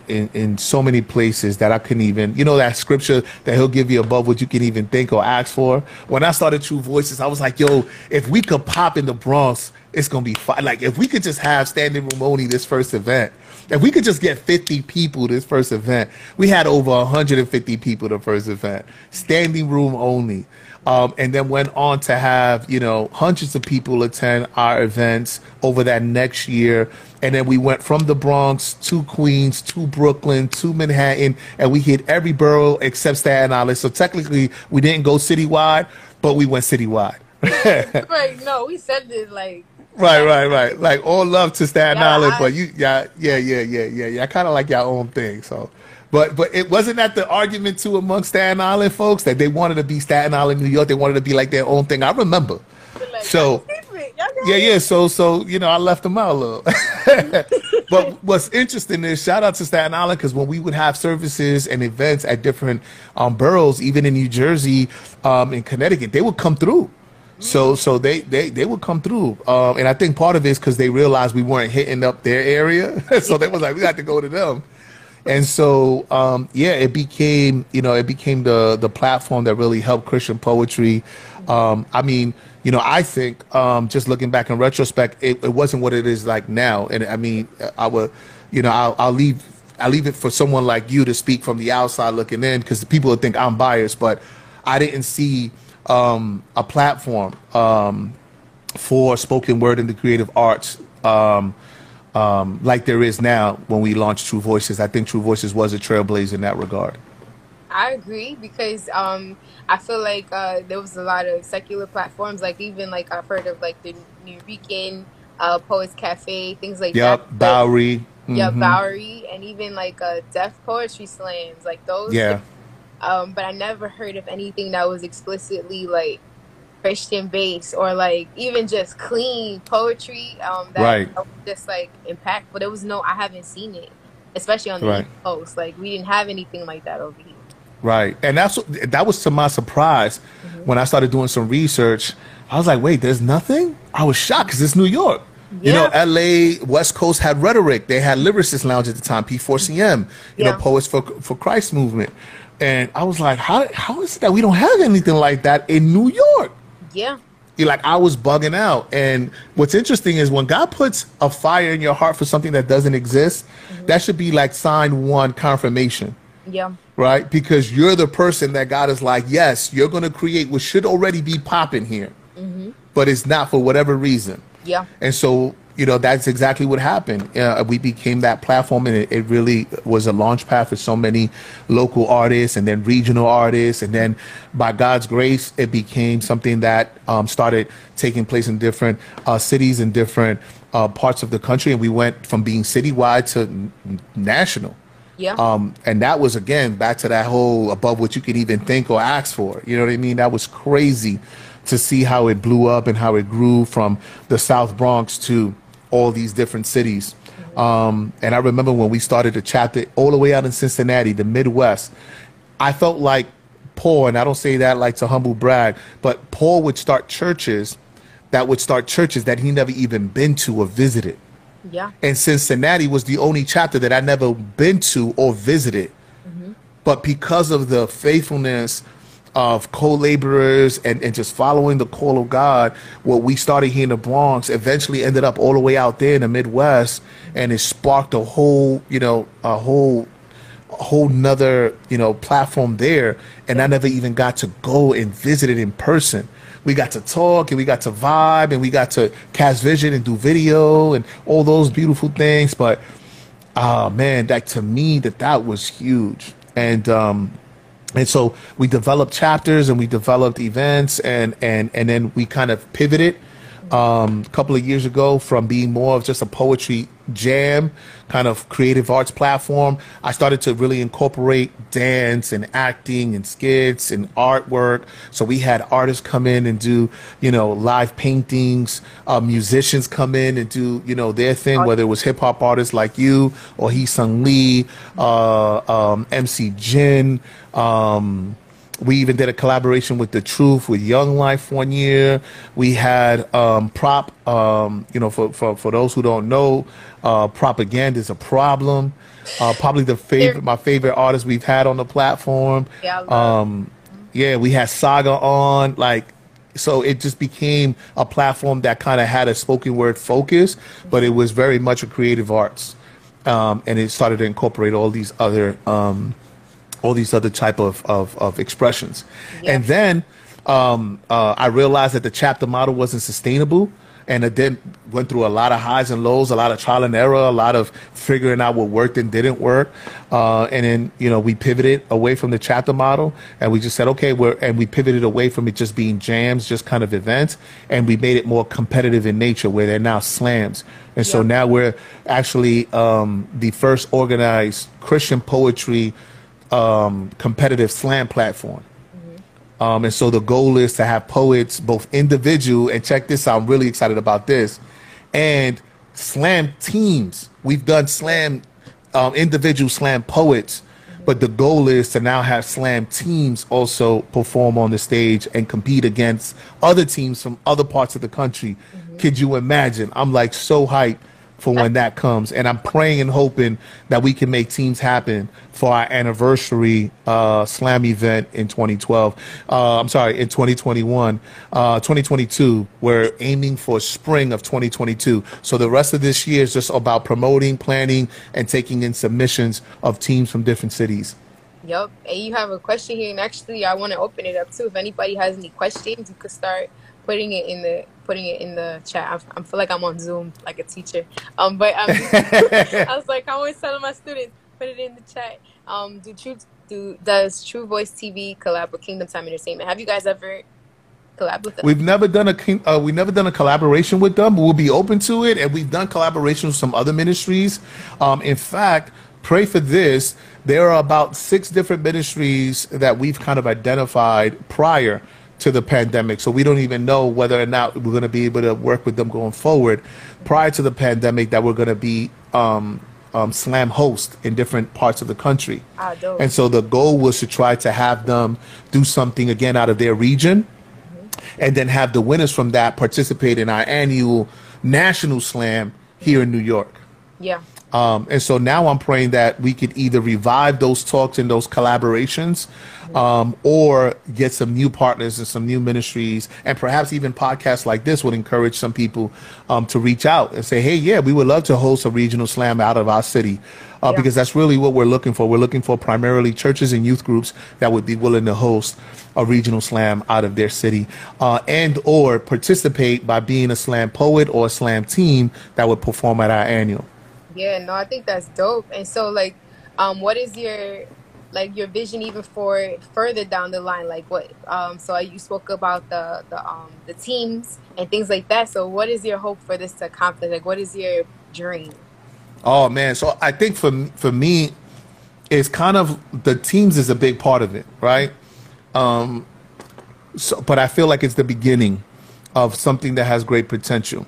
in, in so many places that I couldn't even, you know, that scripture that he'll give you above what you can even think or ask for. When I started True Voices, I was like, yo, if we could pop in the Bronx, it's to be fun. Like, if we could just have standing room only this first event, if we could just get 50 people this first event, we had over 150 people the first event, standing room only um, and then went on to have you know hundreds of people attend our events over that next year and then we went from the bronx to queens to brooklyn to manhattan and we hit every borough except staten island so technically we didn't go citywide but we went citywide right no we said it like Right, right, right. Like all love to Staten yeah, Island, I, but you, yeah, yeah, yeah, yeah, yeah, yeah. I kind of like your own thing. So, but but it wasn't that the argument too among Staten Island folks that they wanted to be Staten Island, New York. They wanted to be like their own thing. I remember. Like, so yeah, yeah. So so you know, I left them out a little. but what's interesting is shout out to Staten Island because when we would have services and events at different um, boroughs, even in New Jersey, um, in Connecticut, they would come through. So so they they they would come through, um, and I think part of it is because they realized we weren't hitting up their area, so they was like we got to go to them and so um, yeah, it became you know it became the the platform that really helped Christian poetry. Um, I mean, you know, I think um, just looking back in retrospect, it, it, wasn't what it is like now. And I mean, I would, you know, I'll, I'll leave I leave it for someone like you to speak from the outside looking in because people would think I'm biased, but I didn't see um, a platform um, for spoken word in the creative arts. Um, um, like there is now when we launched True Voices. I think True Voices was a trailblazer in that regard. I agree because um, I feel like uh, there was a lot of secular platforms, like even like I've heard of like the Nuyorican uh, Poets Cafe, things like yep, that. Bowery. Yeah, mm-hmm. Bowery, and even like uh, Def Poetry Slams, like those. Yeah. Um, but I never heard of anything that was explicitly like Christian base or like even just clean poetry um, that right. just like impactful. There was no, I haven't seen it, especially on the right. East Coast. Like we didn't have anything like that over here. Right, and that's that was to my surprise mm-hmm. when I started doing some research. I was like, wait, there's nothing. I was shocked because it's New York. Yeah. You know, L.A. West Coast had rhetoric. They had lyricist lounge at the time, P4CM. You yeah. know, poets for for Christ movement. And I was like, how how is it that we don't have anything like that in New York? Yeah. You're like, I was bugging out. And what's interesting is when God puts a fire in your heart for something that doesn't exist, mm-hmm. that should be like sign one confirmation. Yeah. Right? Because you're the person that God is like, yes, you're going to create what should already be popping here, mm-hmm. but it's not for whatever reason. Yeah. And so you know that's exactly what happened uh, we became that platform and it, it, really was a launch pad for so many local artists and then regional artists and then by god's grace it became something that um, started taking place in different uh, cities and different uh, parts of the country and we went from being citywide to n- national yeah. Um, and that was again back to that whole above what you could even think or ask for. You know what I mean? That was crazy to see how it blew up and how it grew from the South Bronx to all these different cities. Um, and I remember when we started the chapter all the way out in Cincinnati, the Midwest, I felt like Paul, and I don't say that like to humble brag, but Paul would start churches that would start churches that he never even been to or visited. Yeah. And Cincinnati was the only chapter that I never been to or visited. Mm-hmm. But because of the faithfulness of co-laborers and, and just following the call of God, what we started here in the Bronx eventually ended up all the way out there in the Midwest, and it sparked a whole, you know, a whole whole nother, you know, platform there. And I never even got to go and visit it in person we got to talk and we got to vibe and we got to cast vision and do video and all those beautiful things. But uh man, that to me that that was huge. And um and so we developed chapters and we developed events and and and then we kind of pivoted um, a couple of years ago from being more of just a poetry jam kind of creative arts platform. I started to really incorporate dance and acting and skits and artwork. So we had artists come in and do, you know, live paintings, uh, musicians come in and do, you know, their thing, whether it was hip hop artists like you or Hee Sung Lee, uh, um, MC Jin, um, we even did a collaboration with the Truth with Young Life one year. We had um, prop, um, you know, for, for for those who don't know, uh, propaganda is a problem. Uh, probably the favorite, my favorite artist we've had on the platform. Yeah, um, yeah, we had Saga on, like, so it just became a platform that kind of had a spoken word focus, but it was very much a creative arts, um, and it started to incorporate all these other. All these other type of of, of expressions, Yeah. and then um, uh, I realized that the chapter model wasn't sustainable, and it then went through a lot of highs and lows, a lot of trial and error, a lot of figuring out what worked and didn't work, uh, and then you know we pivoted away from the chapter model, and we just said okay, we're and we pivoted away from it just being jams, just kind of events, and we made it more competitive in nature, where they're now slams. And so now we're actually um, the first organized Christian poetry um, competitive slam platform. Um, and so the goal is to have poets, both individual, and check this out, I'm really excited about this, and slam teams. We've done slam, um, individual slam poets, but the goal is to now have slam teams also perform on the stage and compete against other teams from other parts of the country. Could you imagine? I'm like so hyped for when that comes. And I'm praying and hoping that we can make teams happen for our anniversary uh, slam event in 2012. Uh, I'm sorry, in 2021, uh, 2022. We're aiming for spring of 2022. So the rest of this year is just about promoting, planning, and taking in submissions of teams from different cities. Yep. And you have a question here, and actually, I want to open it up too. If anybody has any questions, you could start putting it in the putting it in the chat. I, I feel like I'm on Zoom, like a teacher. Um, but um, I was like, I always telling my students, put it in the chat. Um, do true do does True Voice TV collab with Kingdom Time Entertainment? Have you guys ever collab with them? We've never done a uh, we've never done a collaboration with them, but we'll be open to it. And we've done collaborations with some other ministries. Um, in fact, pray for this. There are about six different ministries that we've kind of identified prior to the pandemic. So we don't even know whether or not we're going to be able to work with them going forward. Prior to the pandemic, that we're going to be um, um, slam host in different parts of the country. Ah. And so the goal was to try to have them do something again out of their region and then have the winners from that participate in our annual national slam here in New York. yeah. Um, and so now I'm praying that we could either revive those talks and those collaborations, um, or get some new partners and some new ministries, and perhaps even podcasts like this would encourage some people um, to reach out and say, "Hey, yeah, we would love to host a regional slam out of our city," uh, Yeah. because that's really what we're looking for. We're looking for primarily churches and youth groups that would be willing to host a regional slam out of their city, uh, and or participate by being a slam poet or a slam team that would perform at our annual. Yeah, no, I think that's dope. And so, like, um, what is your like your vision even for further down the line? Like, what? Um, so you spoke about the the um the teams and things like that. So, what is your hope for this to accomplish? Like, what is your dream? Oh man, so I think for for me, it's kind of the teams is a big part of it, right? Um, so, but I feel like it's the beginning of something that has great potential.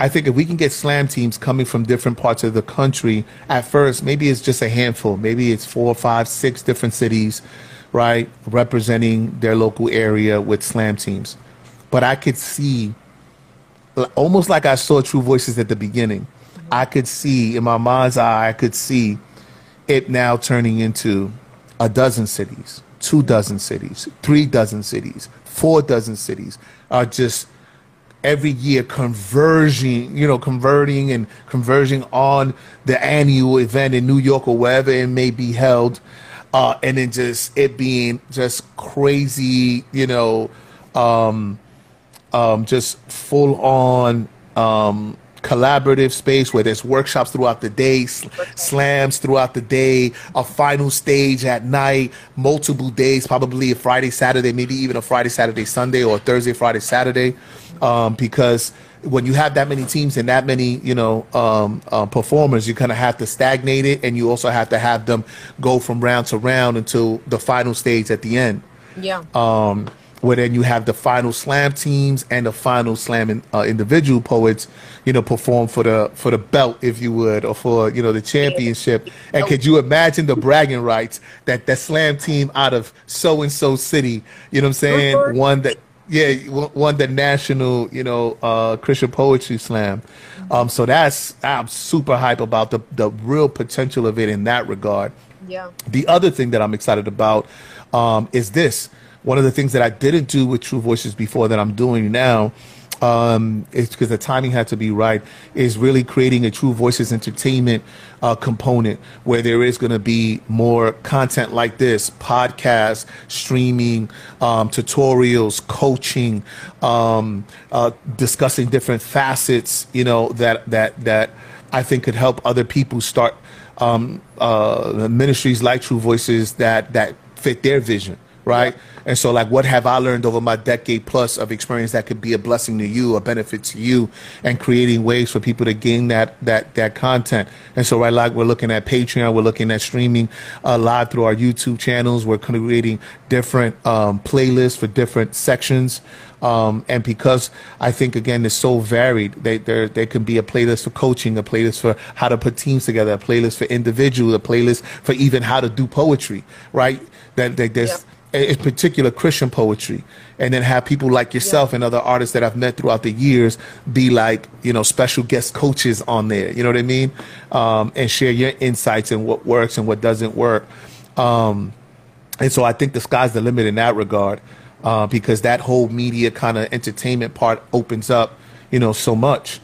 I think if we can get slam teams coming from different parts of the country, at first maybe it's just a handful, maybe it's four, five, six different cities, right, representing their local area with slam teams. But I could see, almost like I saw True Voices at the beginning, I could see in my mind's eye, I could see it now turning into a dozen cities, two dozen cities, three dozen cities, four dozen cities are just every year converging, you know, converting and converging on the annual event in New York or wherever it may be held. Uh, and then just it being just crazy, you know, um, um, just full on um, collaborative space where there's workshops throughout the day, sl- slams throughout the day, a final stage at night, multiple days, probably a Friday, Saturday, maybe even a Friday, Saturday, Sunday, or Thursday, Friday, Saturday, um, because when you have that many teams and that many, you know, um, uh, performers, you kind of have to stagnate it, and you also have to have them go from round to round until the final stage at the end. Yeah. Um, where then you have the final slam teams and the final slam in, uh, individual poets, you know, perform for the for the belt, if you would, or for you know the championship. And could you imagine the bragging rights that that slam team out of so and so city, you know what I'm saying, won that yeah won the national you know uh, Christian poetry slam. Um, so that's I'm super hype about the the real potential of it in that regard. Yeah. The other thing that I'm excited about um, is this one of the things that I didn't do with True Voices before that I'm doing now um, it's because the timing had to be right, is really creating a True Voices entertainment uh, component where there is going to be more content like this podcasts, streaming, um, tutorials, coaching, um, uh, discussing different facets, you know, that, that, that I think could help other people start um, uh, ministries like True Voices that, that fit their vision right? And so, like, what have I learned over my decade plus of experience that could be a blessing to you, a benefit to you, and creating ways for people to gain that that that content. And so, right, like, we're looking at Patreon, we're looking at streaming uh, live through our YouTube channels. We're creating different um, playlists for different sections. Um, and because I think again it's so varied, they, there there can be a playlist for coaching, a playlist for how to put teams together, a playlist for individual, a playlist for even how to do poetry, right? That, that there's in particular Christian poetry, and then have people like yourself yeah. and other artists that I've met throughout the years be like, you know, special guest coaches on there. You know what I mean? Um, and share your insights and what works and what doesn't work. Um, and so I think the sky's the limit in that regard, uh, because that whole media kind of entertainment part opens up, you know, so much.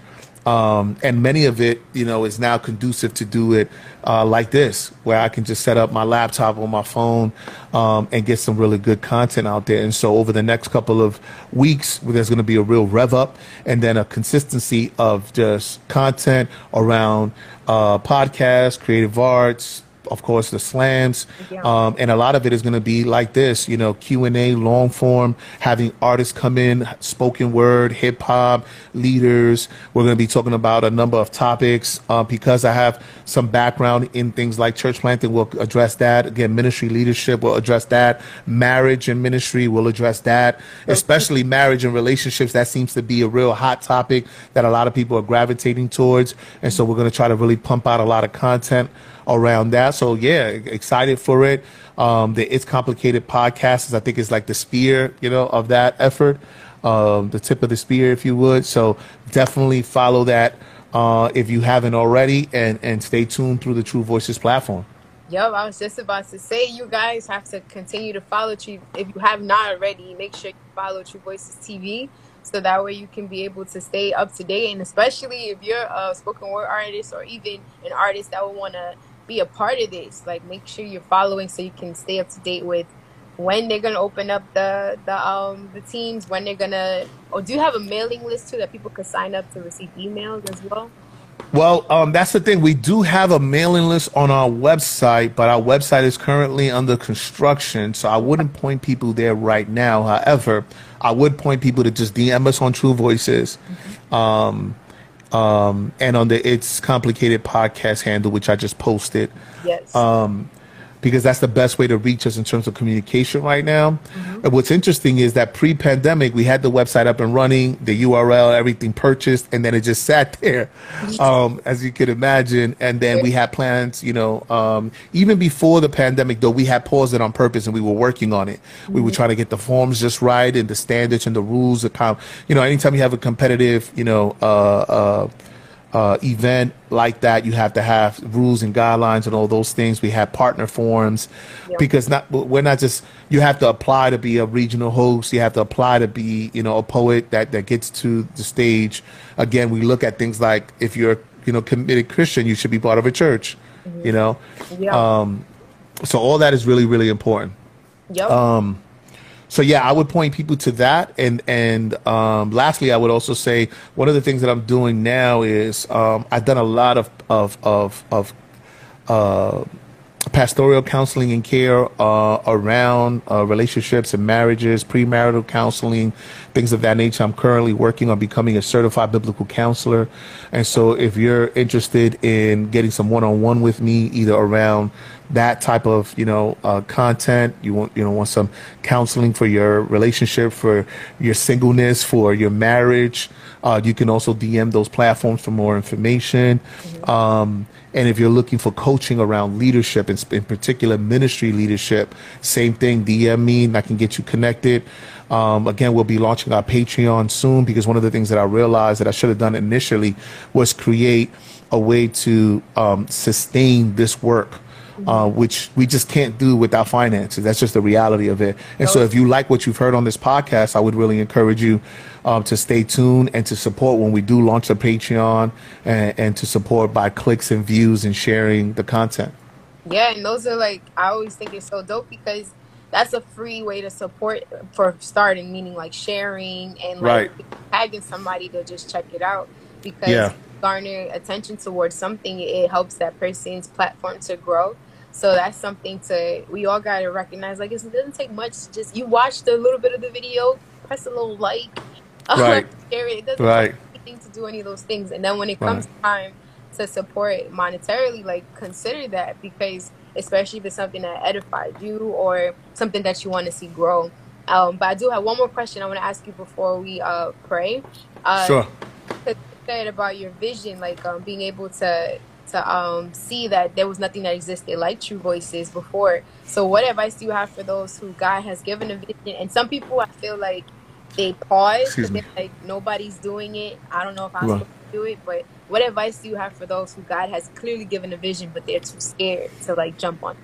Um, and many of it, you know, is now conducive to do it uh, like this, where I can just set up my laptop on my phone um, and get some really good content out there. And so over the next couple of weeks, there's going to be a real rev up and then a consistency of just content around uh, podcasts, creative arts, of course, the slams, um, and a lot of it is going to be like this, you know, Q and A, long form, having artists come in, spoken word, hip hop leaders. We're going to be talking about a number of topics uh, because I have some background in things like church planting. We'll address that again. Ministry leadership, we'll address that. Marriage and ministry, we'll address that. Especially marriage and relationships, that seems to be a real hot topic that a lot of people are gravitating towards, and so we're going to try to really pump out a lot of content around that. So yeah, excited for it. Um, the It's Complicated podcast is, I think, is like the spear, you know, of that effort, um, the tip of the spear, if you would. So definitely follow that uh, if you haven't already, and and stay tuned through the True Voices platform. Yep, I was just about to say you guys have to continue to follow True. If you have not already, make sure you follow True Voices TV so that way you can be able to stay up to date. And especially if you're a spoken word artist or even an artist that would want to be a part of this. Like make sure you're following so you can stay up to date with when they're gonna open up the the um the teams, when they're gonna or do you have a mailing list too that people could sign up to receive emails as well? Well, um, that's the thing. We do have a mailing list on our website, but our website is currently under construction, so I wouldn't point people there right now. However, I would point people to just DM us on True Voices. Mm-hmm. Um, um, and on the It's Complicated podcast handle, which I just posted. Yes. Um, because that's the best way to reach us in terms of communication right now. Mm-hmm. And what's interesting is that pre-pandemic, we had the website up and running, the URL, everything purchased, and then it just sat there, um, as you could imagine. And then we had plans, you know, um, even before the pandemic, though, we had paused it on purpose and we were working on it. Mm-hmm. We were mm-hmm. trying to get the forms just right and the standards and the rules. Com- you know, anytime you have a competitive, you know, uh, uh, uh, event like that, you have to have rules and guidelines and all those things. We have partner forums yep. because not we're not just you have to apply to be a regional host. You have to apply to be you know a poet that that gets to the stage. Again, we look at things like if you're you know committed Christian, you should be part of a church. Mm-hmm. You know, yep. um, so all that is really really important. Yep. Um, so yeah, I would point people to that. And and um, lastly, I would also say one of the things that I'm doing now is um, I've done a lot of of of, of uh, pastoral counseling and care uh, around uh, relationships and marriages, premarital counseling, things of that nature. I'm currently working on becoming a certified biblical counselor. And so if you're interested in getting some one-on-one with me, either around that type of, you know, uh, content, you want, you know, want some counseling for your relationship, for your singleness, for your marriage, uh, you can also DM those platforms for more information. Mm-hmm. Um, and if you're looking for coaching around leadership, in, in particular ministry leadership, same thing, DM me and I can get you connected. Um, again, we'll be launching our Patreon soon because one of the things that I realized that I should have done initially was create a way to um, sustain this work. Uh, which we just can't do without finances. That's just the reality of it. And so, if you like what you've heard on this podcast, I would really encourage you um, to stay tuned and to support when we do launch a Patreon and, and to support by clicks and views and sharing the content. Yeah, and those are like I always think it's so dope because that's a free way to support for starting, meaning like sharing and like right. tagging somebody to just check it out because yeah. Garner attention towards something, it helps that person's platform to grow. So that's something to we all gotta recognize. Like it doesn't take much. Just you watch a little bit of the video, press a little like, right, share it. It doesn't right. take anything to do any of those things. And then when it comes right. time to support monetarily, like consider that because especially if it's something that edified you or something that you want to see grow. Um, but I do have one more question I want to ask you before we uh, pray. Uh, sure. Said about your vision, like um, being able to to um, see that there was nothing that existed like True Voices before. So, what advice do you have for those who God has given a vision? And some people, I feel like they pause because like nobody's doing it. I don't know if I'm supposed to do it, but what advice do you have for those who God has clearly given a vision, but they're too scared to like jump on?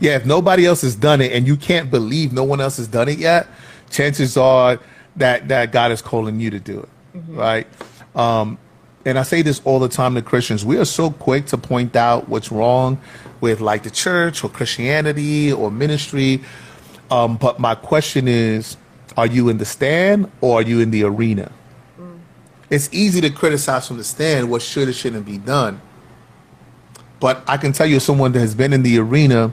Yeah, if nobody else has done it and you can't believe no one else has done it yet, chances are that that God is calling you to do it, mm-hmm. right? Um, and I say this all the time to Christians. We are so quick to point out what's wrong with like the church or Christianity or ministry. Um, but my question is, are you in the stand or are you in the arena? it's easy to criticize from the stand what should or shouldn't be done. But I can tell you, someone that has been in the arena,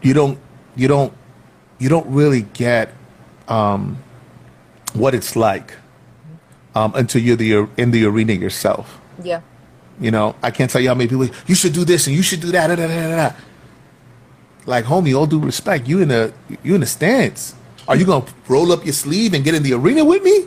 you don't, you don't, you don't really get um, what it's like um, until you're the, in the arena yourself. Yeah. You know, I can't tell you how many people you should do this and you should do that. Da, da, da, like, homie, all due respect, you in the you in the stance. Are you gonna roll up your sleeve and get in the arena with me?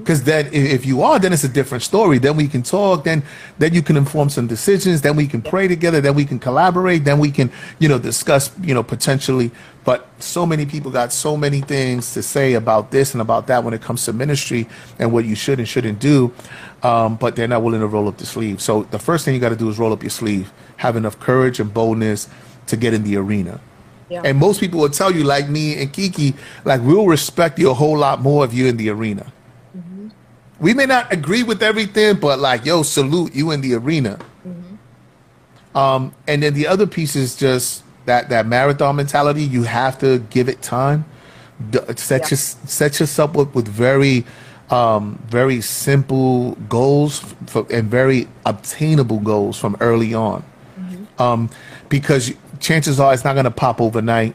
Because then if you are then it's a different story. Then we can talk then then you can inform some decisions then we can pray together then we can collaborate then we can you know discuss you know potentially. But so many people got so many things to say about this and about that when it comes to ministry and what you should and shouldn't do um, but they're not willing to roll up the sleeve. So the first thing you got to do is roll up your sleeve. Have enough courage and boldness to get in the arena. Yeah. And most people will tell you, like me and Kiki, like we'll respect you a whole lot more if you're in the arena we may not agree with everything, but like, yo, salute you in the arena. Mm-hmm. Um, and then the other piece is just that that marathon mentality. You have to give it time. Set yeah. your, set yourself up with very um, very simple goals for, and very obtainable goals from early on. Mm-hmm. Um, because chances are it's not going to pop overnight.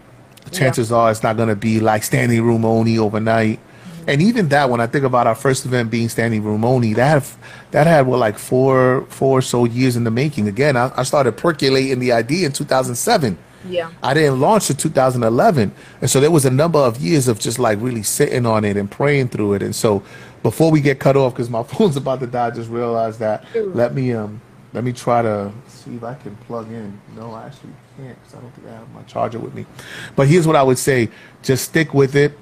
Chances yeah. are it's not going to be like standing room only overnight. And even that, when I think about our first event being standing room only, that had, that had what like four four or so years in the making. Again, I, I started percolating the idea in 2007. Yeah. I didn't launch in 2011, and so there was a number of years of just like really sitting on it and praying through it. And so, before we get cut off, because my phone's about to die, I just realized that. Ooh. Let me um let me try to see if I can plug in. No, I actually can't because I don't think I have my charger with me. But here's what I would say: just stick with it.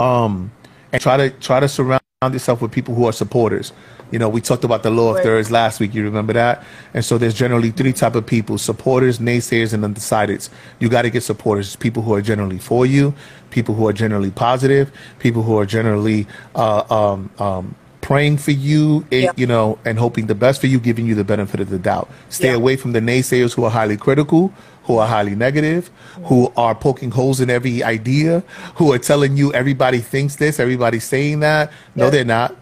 Um, and try to try to surround yourself with people who are supporters. You know, we talked about the law of Right. thirds last week. You remember that? And so there's generally three type of people: supporters, naysayers, and undecideds. You got to get supporters. People who are generally for you, people who are generally positive, people who are generally uh, um, um, praying for you. eh, Yeah. You know, and hoping the best for you, giving you the benefit of the doubt. Stay Yeah. away from the naysayers who are highly critical, who are highly negative, who are poking holes in every idea, who are telling you everybody thinks this, everybody's saying that. No, Yeah. they're not.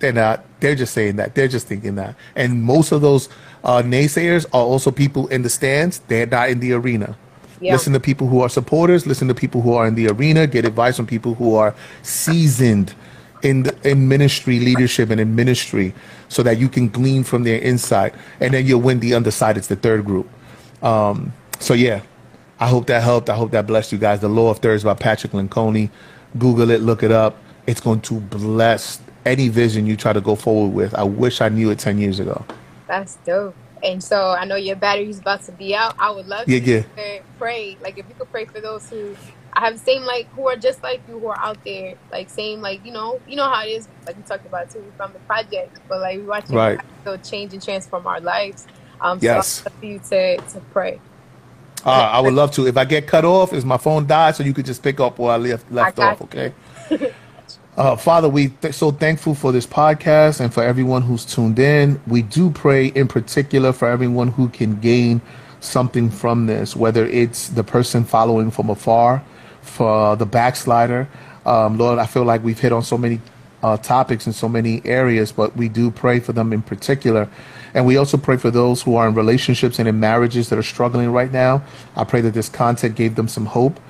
They're not. They're just saying that. They're just thinking that. And most of those uh, naysayers are also people in the stands. They're not in the arena. Yeah. Listen to people who are supporters. Listen to people who are in the arena. Get advice from people who are seasoned in the, in ministry leadership and in ministry, so that you can glean from their insight, and then you'll win the undecided. It's the third group. Um, so yeah, I hope that helped. I hope that blessed you guys. The Law of Thirds by Patrick Lencioni. Google it, look it up. It's going to bless any vision you try to go forward with. I wish I knew it ten years ago. That's dope. And so I know your battery's about to be out. I would love Yeah, to yeah. pray-. Like if you could pray for those who I have same like who are just like you who are out there, like same like you know you know how it is like we talked about too from the project, but like we watching Right. still change and transform our lives. Um, Yes. so I'd love for you to to pray. Uh, I would love to. If I get cut off, is my phone died, so you could just pick up where I left left got off. Okay. Uh, Father, we th- so thankful for this podcast and for everyone who's tuned in. We do pray in particular for everyone who can gain something from this, whether it's the person following from afar, for the backslider. Um, Lord, I feel like we've hit on so many uh, topics in so many areas, but we do pray for them in particular. And we also pray for those who are in relationships and in marriages that are struggling right now. I pray that this content gave them some hope.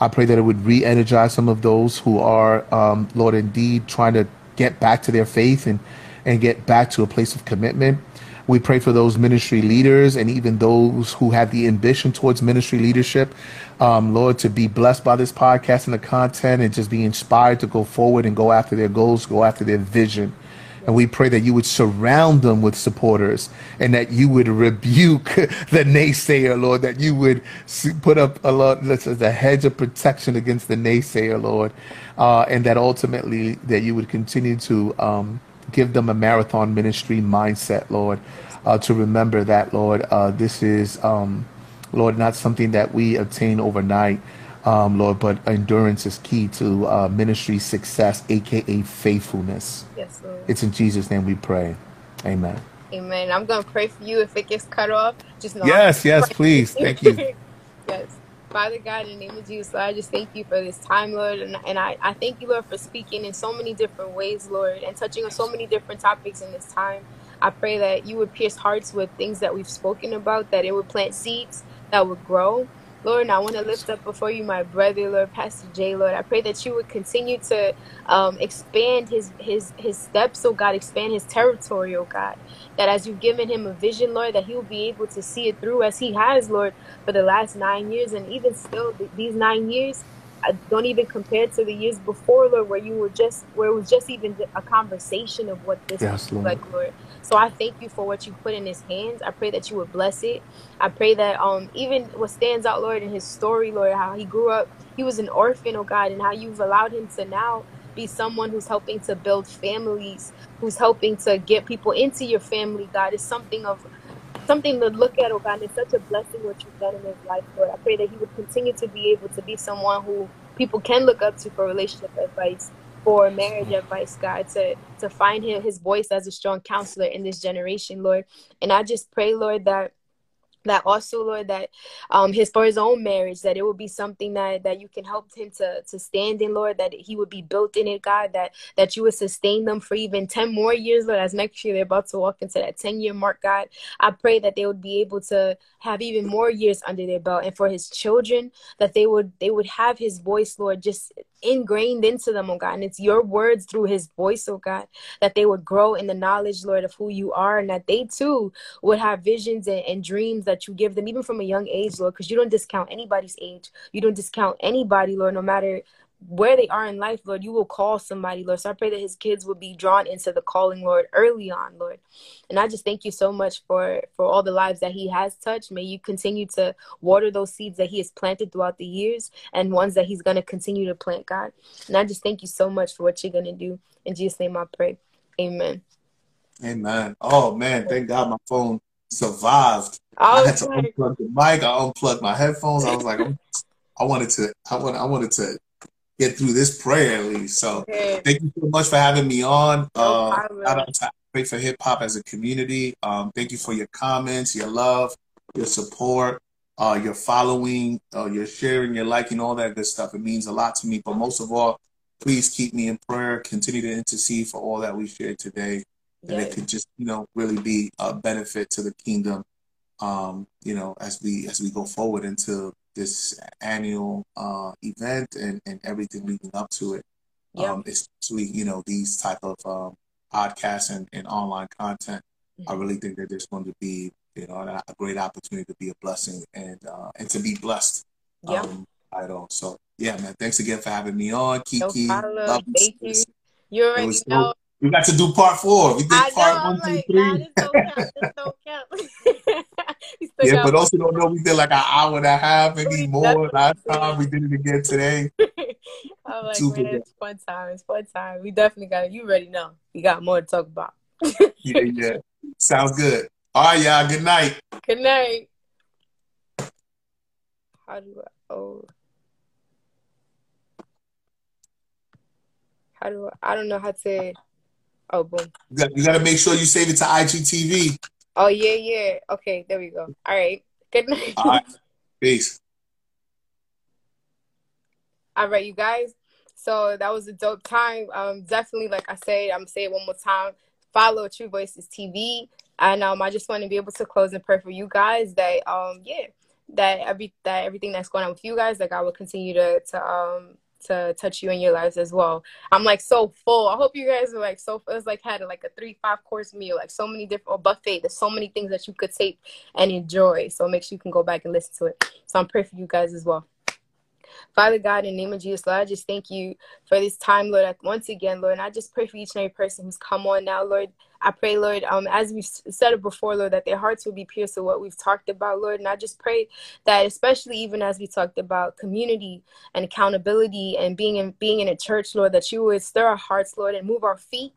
I pray that it would re energize some of those who are, um, Lord, indeed trying to get back to their faith and, and get back to a place of commitment. We pray for those ministry leaders and even those who have the ambition towards ministry leadership, um, Lord, to be blessed by this podcast and the content and just be inspired to go forward and go after their goals, go after their vision. And we pray that you would surround them with supporters and that you would rebuke the naysayer, Lord, that you would put up a lot, a hedge of protection against the naysayer, Lord. Uh, and that ultimately that you would continue to um, give them a marathon ministry mindset, Lord, uh, to remember that, Lord, uh, this is, um, Lord, not something that we obtain overnight, um, Lord, but endurance is key to uh, ministry success, aka faithfulness. Yes, Lord. It's in Jesus' name we pray. Amen. Amen. I'm gonna pray for you if it gets cut off. Just know Yes, yes, please. Thank you. yes. Father God, in the name of Jesus, Lord, I just thank you for this time, Lord. And, and I, I thank you, Lord, for speaking in so many different ways, Lord, and touching on so many different topics in this time. I pray that you would pierce hearts with things that we've spoken about, that it would plant seeds that would grow. Lord, and I want to lift up before you my brother, Lord, Pastor Jay, Lord. I pray that you would continue to um, expand his his his steps, oh God, expand his territory, oh God. That as you've given him a vision, Lord, that he will be able to see it through as he has, Lord, for the last nine years, and even still, th- these nine years I don't even compare to the years before, Lord, where you were just where it was just even a conversation of what this Yes, would Lord. like, Lord. So I thank you for what you put in his hands. I pray that you would bless it. I pray that um even what stands out, Lord, in his story, Lord, how he grew up, he was an orphan, oh God, and how you've allowed him to now be someone who's helping to build families, who's helping to get people into your family, God, is something of something to look at, oh God. It's such a blessing what you've done in his life, Lord. I pray that he would continue to be able to be someone who people can look up to for relationship advice, for marriage advice, God, to to find him his voice as a strong counselor in this generation, Lord. And I just pray, Lord, that that also lord that um his for his own marriage that it would be something that that you can help him to to stand in lord that he would be built in it god that that you would sustain them for even 10 more years lord as next year they're about to walk into that 10 year mark god i pray that they would be able to have even more years under their belt and for his children that they would they would have his voice lord just ingrained into them, oh God. And it's your words through his voice, oh God, that they would grow in the knowledge, Lord, of who you are and that they too would have visions and, and dreams that you give them, even from a young age, Lord, because you don't discount anybody's age. You don't discount anybody, Lord, no matter where they are in life, Lord, you will call somebody, Lord. So I pray that his kids will be drawn into the calling, Lord, early on, Lord. And I just thank you so much for for all the lives that he has touched. May you continue to water those seeds that he has planted throughout the years and ones that he's going to continue to plant, God. And I just thank you so much for what you're going to do. In Jesus' name I pray. Amen. Amen. Oh man, thank God my phone survived. Oh, I had to unplug the mic. I unplugged my headphones. I was like, I wanted to, I wanted, I wanted to get through this prayer at least. So thank you so much for having me on. No uh, shout out to Pray for Hip Hop as a community. Um, thank you for your comments, your love, your support, uh, your following, uh, your sharing, your liking, all that good stuff. It means a lot to me. But most of all, please keep me in prayer. Continue to intercede for all that we shared today. And it could just, you know, really be a benefit to the kingdom, um, you know, as we as we go forward into this annual uh, event and, and everything leading up to it. Yep. Um, especially, you know, these type of um, podcasts and, and online content. Mm-hmm. I really think that there's going to be, you know, a, a great opportunity to be a blessing and uh, and to be blessed. Yeah. Um, I don't. So yeah, man. Thanks again for having me on, Kiki. No Love Thank you. You already know. We got to do part four. We did I part know, one, two, three. Nah, don't count. This don't count. yeah, but also don't know we did like an hour and a half, maybe more last time. We did it again today. I'm like, Super man, it's fun time. It's fun time. We definitely got it. You already know. We got more to talk about. yeah, yeah. Sounds good. All right, y'all. Good night. Good night. How do I? Oh. How do I? I don't know how to. Oh, boom. You got, you got to make sure you save it to IGTV. Oh yeah, yeah. Okay, there we go. All right. Good night. All right. Peace. All right, you guys. So that was a dope time. Um, definitely, like I said, I'm saying it one more time. Follow True Voices TV, and um, I just want to be able to close and pray for you guys that um, yeah, that every that everything that's going on with you guys, that God will continue to to um to touch you in your lives as well. I'm like so full. I hope you guys are like so. It was like had like a three five course meal, like so many different or buffet. There's so many things that you could take and enjoy. So make sure you can go back and listen to it. So I'm praying for you guys as well. Father God, in the name of Jesus, Lord, I just thank you for this time, Lord. Once again, Lord, and I just pray for each and every person who's come on now, Lord. I pray, Lord, um, as we've said it before, Lord, that their hearts will be pierced to what we've talked about, Lord. And I just pray that, especially even as we talked about community and accountability and being in being in a church, Lord, that you would stir our hearts, Lord, and move our feet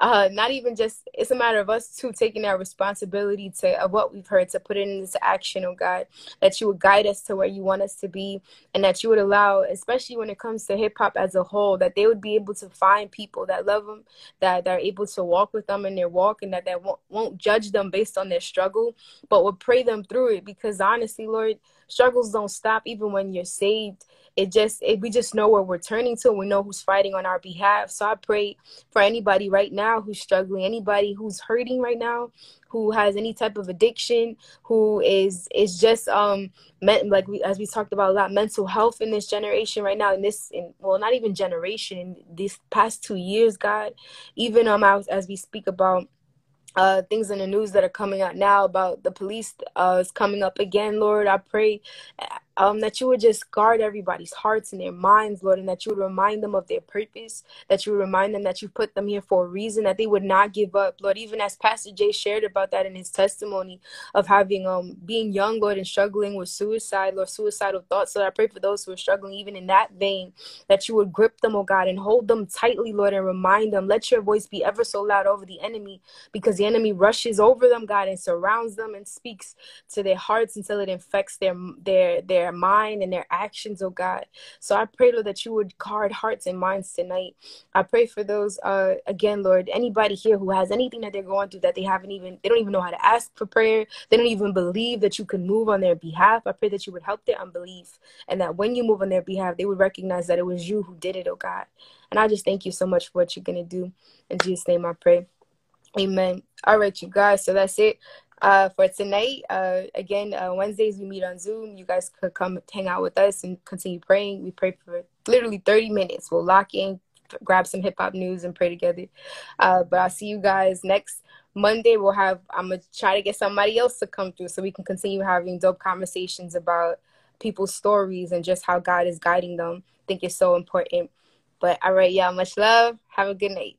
uh, not even just it's a matter of us too taking that responsibility to of what we've heard to put it into action oh god that you would guide us to where you want us to be and that you would allow especially when it comes to hip-hop as a whole that they would be able to find people that love them that are able to walk with them in their walk and that they won't, won't judge them based on their struggle but will pray them through it. Because honestly lord struggles don't stop even when you're saved. It just it, we just know where we're turning to. We know who's fighting on our behalf. So i pray for anybody right now who's struggling anybody who's hurting right now who has any type of addiction who is is just um meant like we as we talked about a lot mental health in this generation right now in this in well not even generation these past two years god. Even um as, as we speak about uh, things in the news that are coming out now about the police uh, is coming up again, Lord. I pray um, that you would just guard everybody's hearts and their minds, Lord, and that you would remind them of their purpose, that you would remind them that you put them here for a reason, that they would not give up, Lord. Even as Pastor Jay shared about that in his testimony of having um being young, Lord, and struggling with suicide, Lord, suicidal thoughts. So I pray for those who are struggling, even in that vein, that you would grip them, oh God, and hold them tightly, Lord, and remind them. Let your voice be ever so loud over the enemy, because the enemy rushes over them, God, and surrounds them and speaks to their hearts until it infects their their their their mind and their actions, oh God. So I pray, Lord, that you would guard hearts and minds tonight. I pray for those, uh, again, Lord, anybody here who has anything that they're going through that they haven't even, they don't even know how to ask for prayer. They don't even believe that you can move on their behalf. I pray that you would help their unbelief and that when you move on their behalf, they would recognize that it was you who did it, oh God. And I just thank you so much for what you're going to do. In Jesus' name I pray. Amen. All right, you guys. So that's it uh, for tonight. Uh, again, uh, Wednesdays we meet on Zoom. You guys could come hang out with us and continue praying. We pray for literally 30 minutes. We'll lock in, grab some hip hop news, and pray together. Uh, but I'll see you guys next Monday. We'll have, I'm going to try to get somebody else to come through so we can continue having dope conversations about people's stories and just how God is guiding them. I think it's so important. But all right, y'all, much love. Have a good night.